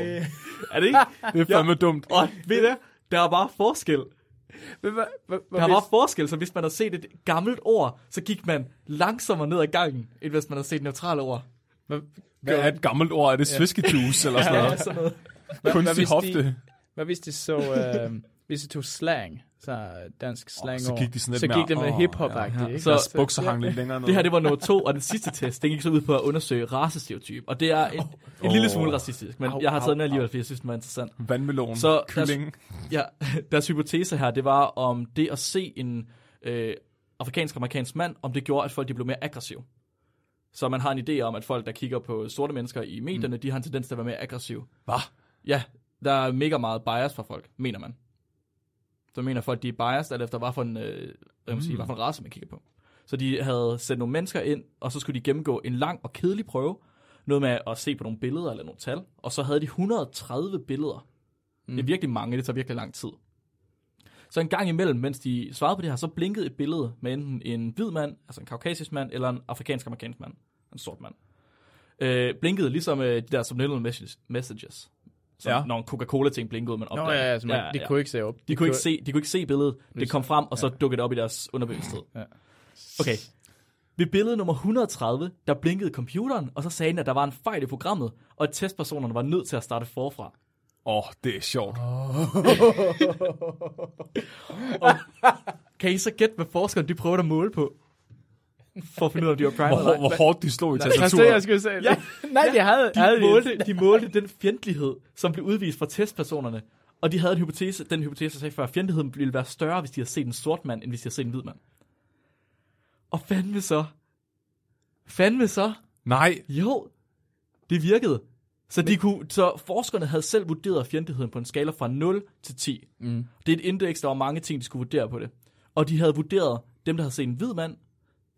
er det ikke? Det er fandme dumt. Og ved du, der er bare forskel Men hvad, hvad, hvad, Der hvis- var forskel, så hvis man har set et gammelt ord, så gik man langsommere ned ad gangen, end hvis man har set neutrale ord. hvad, Hvad er et gammelt ord? Er det sviskejuice eller sådan Ja, noget? sådan noget. hvad, Kunstig hvis hofte. De, hvad hvis de så, øh, hvis de tog slang, så dansk slang så gik de sådan lidt så mere, gik det med åh, hiphop-agtigt, ja. ikke? Så- Deres bukser hang lidt længere ned. Det her, det var nummer to, og den sidste test, den gik så ud på at undersøge racestereotyp. Og det er en, en lille smule racistisk, men Au, jeg har taget au, den alligevel, fordi jeg synes, den var interessant. Vandmelon, Så kylling. Ja, deres hypotese her, det var om det at se en øh, afrikansk-amerikansk mand, om det gjorde, at folk de blev mere aggressive. Så man har en idé om, at folk, der kigger på sorte mennesker i medierne, mm. de har en tendens til at være mere aggressive. Hvad? Ja, der er mega meget bias for folk, mener man. Så mener folk, de er biased, alt efter hvad for en, øh, hvad man sige, hvad for en race, man kigger på. Så de havde sendt nogle mennesker ind, og så skulle de gennemgå en lang og kedelig prøve. Noget med at se på nogle billeder eller nogle tal. Og så havde de 130 billeder. Mm. Det er virkelig mange, det tager virkelig lang tid. Så en gang imellem, mens de svarede på det her, så blinkede et billede med enten en hvid mand, altså en kaukasisk mand, eller en afrikansk-amerikansk mand, en sort mand. Øh, blinkede ligesom øh, de der subliminal messages, som Ja. ja. når en Coca-Cola-ting blinkede, man Nå opdagede. ja, altså, man, de kunne ikke se op. De kunne ikke se, de kunne ikke se billedet. Det kom frem, og så dukkede det op i deres underbevidsthed. Ja. Okay. Ved billede nummer 130, der blinkede computeren, og så sagde den, at der var en fejl i programmet, og at testpersonerne var nødt til at starte forfra. Åh, oh, det er sjovt. Kan I så gætte, hvad forskerne de prøvede at måle på? For at finde ud af, om de var prime Hvor, hvor, hårdt de slog i tastaturet. jeg skulle sige? Ja. Nej, de havde, havde De målte, de målte den fjendtlighed, som blev udvist fra testpersonerne. Og de havde en hypotese, den hypotese, jeg sagde før, at fjendtligheden ville være større, hvis de havde set en sort mand, end hvis de havde set en hvid mand. Og fandme så. Fandme så. Nej, Jo, det virkede. Så, de kunne, så forskerne havde selv vurderet fjendtligheden på en skala fra 0 til 10. Mm. Det er et indeks, der var mange ting, de skulle vurdere på det. Og de havde vurderet, dem der havde set en hvid mand,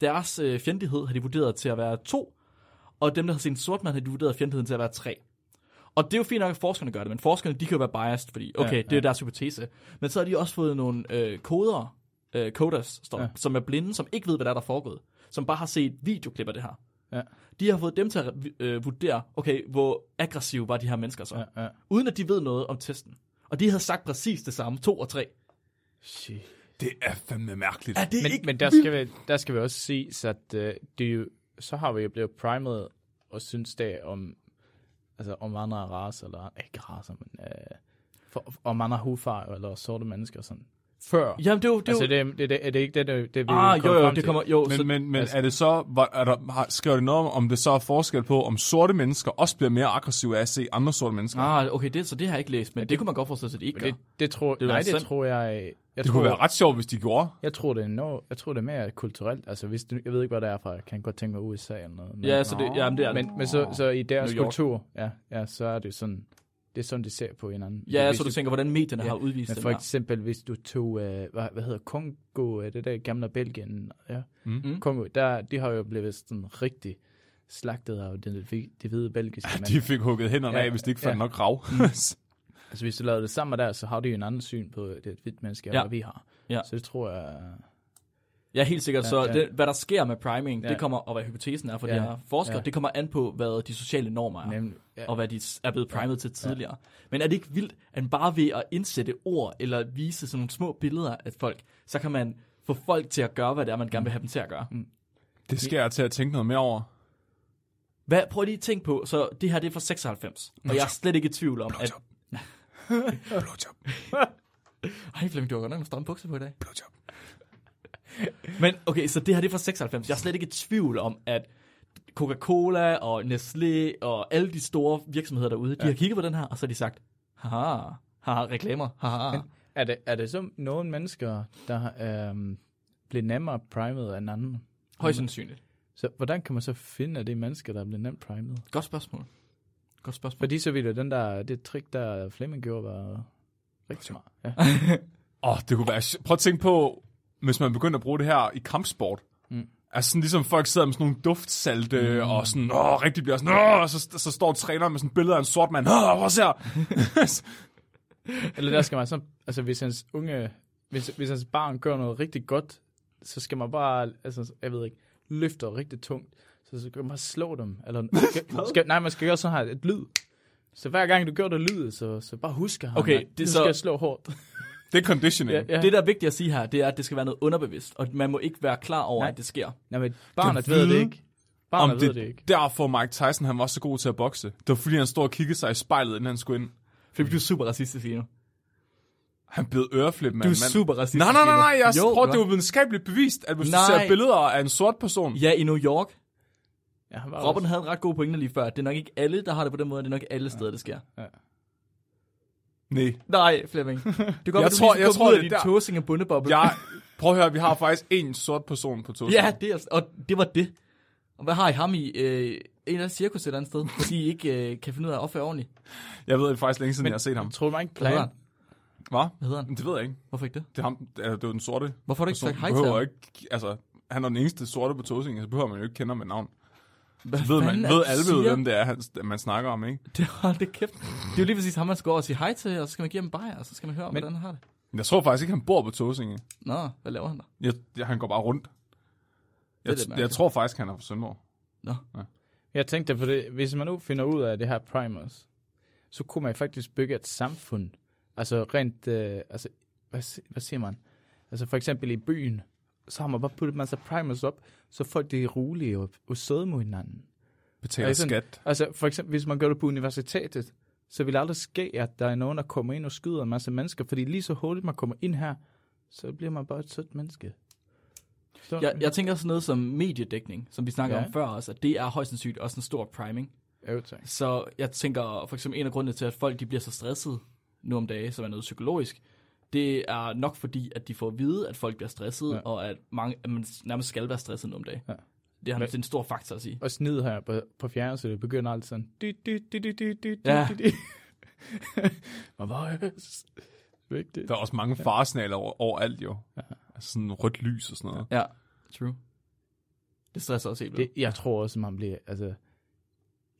deres øh, fjendtlighed havde de vurderet til at være 2, og dem der havde set en sort mand, havde de vurderet fjendtligheden til at være 3. Og det er jo fint nok, at forskerne gør det, men forskerne, de kan jo være biased, fordi, okay, Ja, ja, det er deres hypotese. Men så har de også fået nogle øh, koder, øh, coders, står, ja. som er blinde, som ikke ved, hvad der er, der er foregået. Som bare har set videoklip af det her. Ja. De har fået dem til at øh, vurdere, okay, hvor aggressive var de her mennesker så. Ja, ja. Uden at de ved noget om testen. Og de havde sagt præcis det samme, to og tre. Shit. Det er fandme mærkeligt. Er det Men, ikke men der, skal vi, der skal vi også sige, at uh, det er jo, så har vi jo blevet primet og synes det om, altså om andre racer, eller ikke racer, men uh, for, om andre hudfarver eller sorte mennesker sådan. Før. Jamen, det er jo... Det er altså, jo det, det, det, er det ikke det, det, det vi ah, jo, jo, det til? kommer... Jo, Men, så, men, men altså- er det så, hvor- er der, har, skriver det noget om, om det så er forskel på, om sorte mennesker også bliver mere aggressive af at se andre sorte mennesker? ah, okay, det, så det har jeg ikke læst, men det, det kunne man godt forestille sig, at de ikke det, det tror, Det nej, det sandt. tror jeg, jeg det tror, kunne være ret sjovt, hvis de gjorde. jeg tror, det er no, jeg tror, det er mere kulturelt. Altså, hvis du, jeg ved ikke, hvad det er fra. Jeg kan godt tænke mig USA eller noget. Men, Ja, så det, jamen, det er men, men så, så i deres New York. kultur, ja, ja, så er det sådan, det er sådan, de ser på hinanden. Ja, Hvis så du tænker, hvordan medierne Ja, har udvist Men den for her. eksempel, hvis du tog, øh, hvad, hvad hedder Kongo, øh, det der gamle Belgien, ja, Mm. Kongo, der, de har jo blevet sådan rigtig slagtet af den, det, det hvide belgiske mand. De fik hugget hænderne Ja, af, hvis de ikke fandt ja. nok rav. Altså hvis du lavede det sammen der, så har de jo en anden syn på det hvidt menneske, Ja. ja. vi har. Ja. Så det tror jeg, Ja, helt sikkert. Ja, Så ja. det, hvad der sker med priming, Ja. det kommer, og hvad hypotesen er for Ja, de her forskere, ja. det kommer an på, hvad de sociale normer er. nemlig, ja, og hvad de er blevet primet til tidligere. Men er det ikke vildt, at bare ved at indsætte ord, eller vise sådan nogle små billeder af folk, så kan man få folk til at gøre, hvad det er, man gerne vil have dem til at gøre. Det skal jeg til at tænke noget mere over. Hvad, prøv lige at tænke på, så det her det er fra 96, og jeg er slet ikke i tvivl om, at... Blowjob. Ej, Flemming, du har godt nok nogle stramme bukser på i dag. Blowjob. Men okay, så det her det er fra 96. Jeg er slet ikke i tvivl om, at Coca-Cola og Nestlé og alle de store virksomheder derude, de har kigget på den her, og så har de sagt, haha, haha, reklamer, haha. Men er det, er det så nogle mennesker, der øhm, bliver nemmere primet end andre? Højst sandsynligt. Så hvordan kan man så finde, at det er mennesker, der bliver nemt primet? Godt spørgsmål. Godt spørgsmål. Fordi så jeg, den der, det trick, der Flemming gjorde, var rigtig smart. Ja. Åh, oh, det kunne være... Prøv at tænke på, hvis man begynder at bruge det her i kampsport. Mm. Altså sådan ligesom folk sidder med sådan nogle duftsalte, mm. og sådan, åh, rigtig bliver sådan, åh, og så, så står træneren med sådan et billede af en sort mand, åh, prøv at her. Eller der skal man så, altså hvis hans unge, hvis, hvis hans barn gør noget rigtig godt, så skal man bare, altså jeg ved ikke, løfte rigtig tungt, så skal man bare slå dem, eller skal, skal, nej, man skal gøre sådan her et lyd. Så hver gang du gør det lyd, så, så bare husk ham. Okay, det det du så- skal slå hårdt. Det er conditioning. Ja, ja. Det, der er vigtigt at sige her, det er, at det skal være noget underbevidst, og man må ikke være klar over, Nej. at det sker. Nej, men barnet ved det ikke. Barnet Om ved det, det ikke. derfor Mike Tyson han var så god til at bokse. Det var fordi, han stod og kiggede sig i spejlet, inden han skulle ind. Fordi du er super racistisk lige nu. Han bed øreflip, mand. Du er mand. super racistisk Nej, nej, nej, nej. Jeg Jo, tror, det jo videnskabeligt bevist, at hvis Nej. du ser billeder af en sort person... Ja, i New York. Ja, han var Robin også- havde en ret god pointe lige før. Det er nok ikke alle, der har det på den måde. Det er nok ikke alle steder, det sker. Nej. Nej, Flemming. Det kan godt, Jeg du tror- jeg tror, ud af er din der. tosing og bundeboble. Jeg, prøv at høre, vi har faktisk en sort person på toget. Ja, det er, og det var det. Og hvad har I ham i? Øh, en eller anden cirkus et eller andet sted, fordi I ikke øh, kan finde ud af at opføre ordentligt. Jeg ved det faktisk længe siden, Men- jeg har set ham. Tror du ikke Hvad hedder plan? han? Hvad? Hvad hedder han? Det ved jeg ikke. Hvorfor ikke det? Det er ham, det er, det er den sorte Hvorfor har du ikke person. sagt hej Du til ham? ikke, altså, han er den eneste sorte på Tåsing, så behøver man jo ikke kende ham med navn. Hvad ved, man, ved det, alle ved, hvem det er, han, man snakker om, ikke? Det var det kæft. Det er jo lige præcis ham, man skal gå og sige hej til, og så skal man give ham bajer, og så skal man høre, Men- Men... hvordan han har det. Men Jeg tror faktisk ikke, han bor på Tåsinge. Nå, hvad laver han der? Jeg, jeg, han går bare rundt. Jeg, lidt jeg, tror faktisk, han er fra Sønderborg. Nå. Jeg tænkte på det, hvis man nu finder ud af det her primers, så kunne man faktisk bygge et samfund. Altså rent, øh, altså, hvad, hvad siger man? Altså for eksempel i byen, så har man bare puttet en masse primers op, så folk de er rolige og, og søde mod hinanden. Betaler Altså, skat. Altså for eksempel, hvis man gør det på universitetet, så vil det aldrig ske, at der er nogen, der kommer ind og skyder en masse mennesker, fordi lige så hurtigt man kommer ind her, så bliver man bare et sødt menneske. Så, Jeg, jeg tænker sådan noget som mediedækning, som vi snakkede Ja. om før også, at det er højst sandsynligt også en stor priming. Jo, tak. Så jeg tænker for eksempel en af grundene til, at folk de bliver så stresset nu om dagen, som er noget psykologisk, det er nok fordi, at de får at vide, at folk bliver stresset, Ja. og at, mange, at man nærmest skal være stresset nu om dagen. Ja. Det har er en stor faktor at sige. Og snid her på, på fjernsynet, det begynder altid sådan... Ja. Man bare... Vigtigt. Der er også mange faresignaler over, overalt jo. Ja. Altså sådan rødt lys og sådan noget. Ja, true. Det stresser også helt. Det, jeg tror også, man bliver... Altså,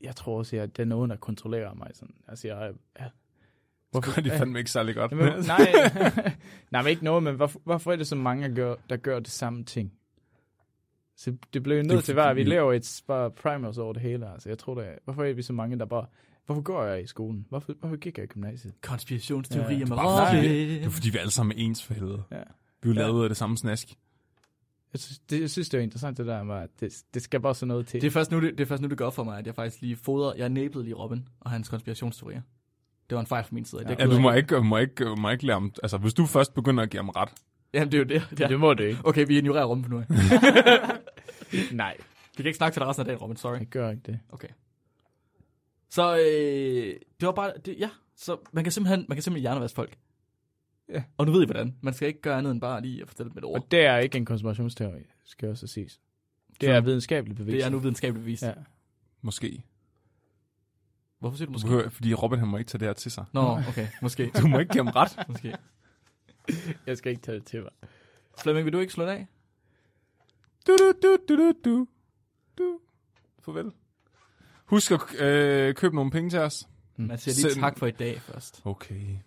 jeg tror også, at der er nogen, der kontrollerer mig. Sådan. Altså, jeg... Ja. Hvorfor gør de fandme ikke særlig godt? Jamen, nej, nej, men ikke noget, men hvorfor, hvorfor er det så mange, der gør, der gør det samme ting? Så det blev jo nødt til at være, at vi laver et bare primers over det hele. Altså, jeg tror det er, hvorfor er vi så mange, der bare, hvorfor går jeg i skolen? Hvorfor, hvorfor gik jeg i gymnasiet? Konspirationsteorier Ja. med Robin. Det er fordi, vi alle sammen er ens for helvede. Ja. Vi er jo Ja. lavet ud af det samme snask. Jeg synes, det, jeg synes, det er interessant det der med, at det, det skal bare sådan noget til. Det er, først nu, det, det er først nu, det går for mig, at jeg faktisk lige fodrer, jeg næblede lige Robin og hans konspirationsteorier. Det var en fejl fra min side. Ja. Det Ja, du må ikke, må ikke, må ikke lære om... Altså, hvis du først begynder at give ham ret, Jamen, det er jo det. ja. Det må det ikke. Okay, vi ignorerer for nu. Nej, Vi kan ikke snakke til dig resten af dagen, Robin. Sorry. jeg gør ikke det. Okay. Så øh, det var bare, det, ja, så man kan simpelthen, man kan simpelthen hjernevaske folk. Ja. Og nu ved I hvordan. Man skal ikke gøre andet end bare lige at fortælle dem et ord. Og det er ikke en konspirationsteori, skal også siges. Det Så- er videnskabeligt bevis. Det er nu videnskabeligt bevist. Ja. Ja. måske. Hvorfor siger du måske? Måske. Fordi Robin, han må ikke tage det her til sig. Nå, okay, måske. Du må ikke give ham ret. måske. Jeg skal ikke tage det til mig. Flemming, vil du ikke slå det af? Du, du, du, du, du, du. du. Farvel. Husk at øh, købe nogle penge til os. Man siger lige Send- tak for i dag først. Okay.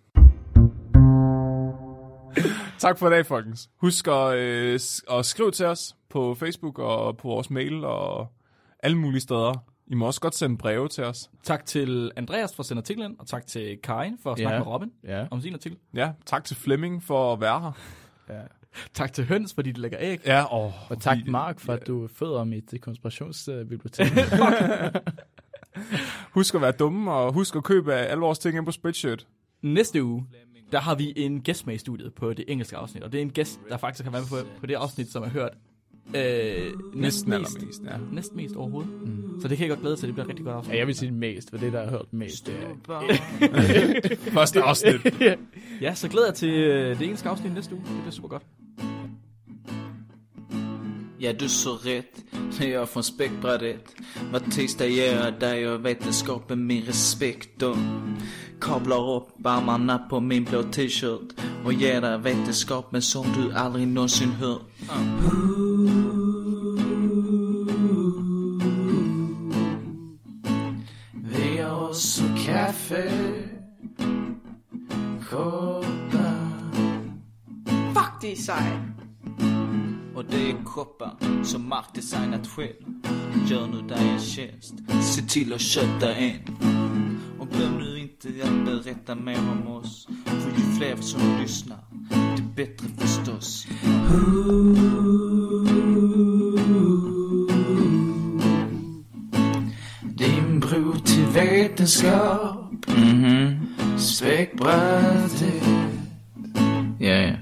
tak for i dag, folkens. Husk at, øh, at skrive til os på Facebook og på vores mail og alle mulige steder. I må også godt sende breve til os. Tak til Andreas for at sende artiklen, og tak til Karin for at snakke Ja. med Robin Ja. om sin artikel. Ja, tak til Flemming for at være her. ja. Tak til Høns, fordi de lægger æg. Ja, og, Og tak, Mark, for at du føder mit konspirationsbibliotek. Husk at være dumme, og husk at købe alle vores ting ind på Spreadshirt. Næste uge, der har vi en gæst med i studiet på det engelske afsnit. Og det er en gæst, der faktisk har været med på, på det afsnit, som er hørt øh, næsten Næsten mest. allermest, ja. Næsten mest overhovedet. Mm. Så det kan jeg godt glæde til, det bliver rigtig godt afsnit. ja, jeg vil sige mest, for det, der har hørt mest, det er... Første afsnit. Ja, så glæder jeg til øh, det engelske afsnit næste uge. Det bliver super godt. Ja, du så rätt när jag från spektrat Var tisdag ger jag dig och vetenskapen min respekt och kablar upp armarna på min blå t-shirt och ger dig vetenskapen som du aldrig någonsin hört. Vi kaffe, Koppa Fuck, det er sejt. Och det är koppar som Mark designat själv Gör nu dig en tjänst, se till att köpa en Och glöm nu inte att berätta mer om oss För ju fler som lyssnar, det är bättre förstås. Din bro till vetenskap. Mhm. Späckbrädet. Ja, ja. Späckbrädet.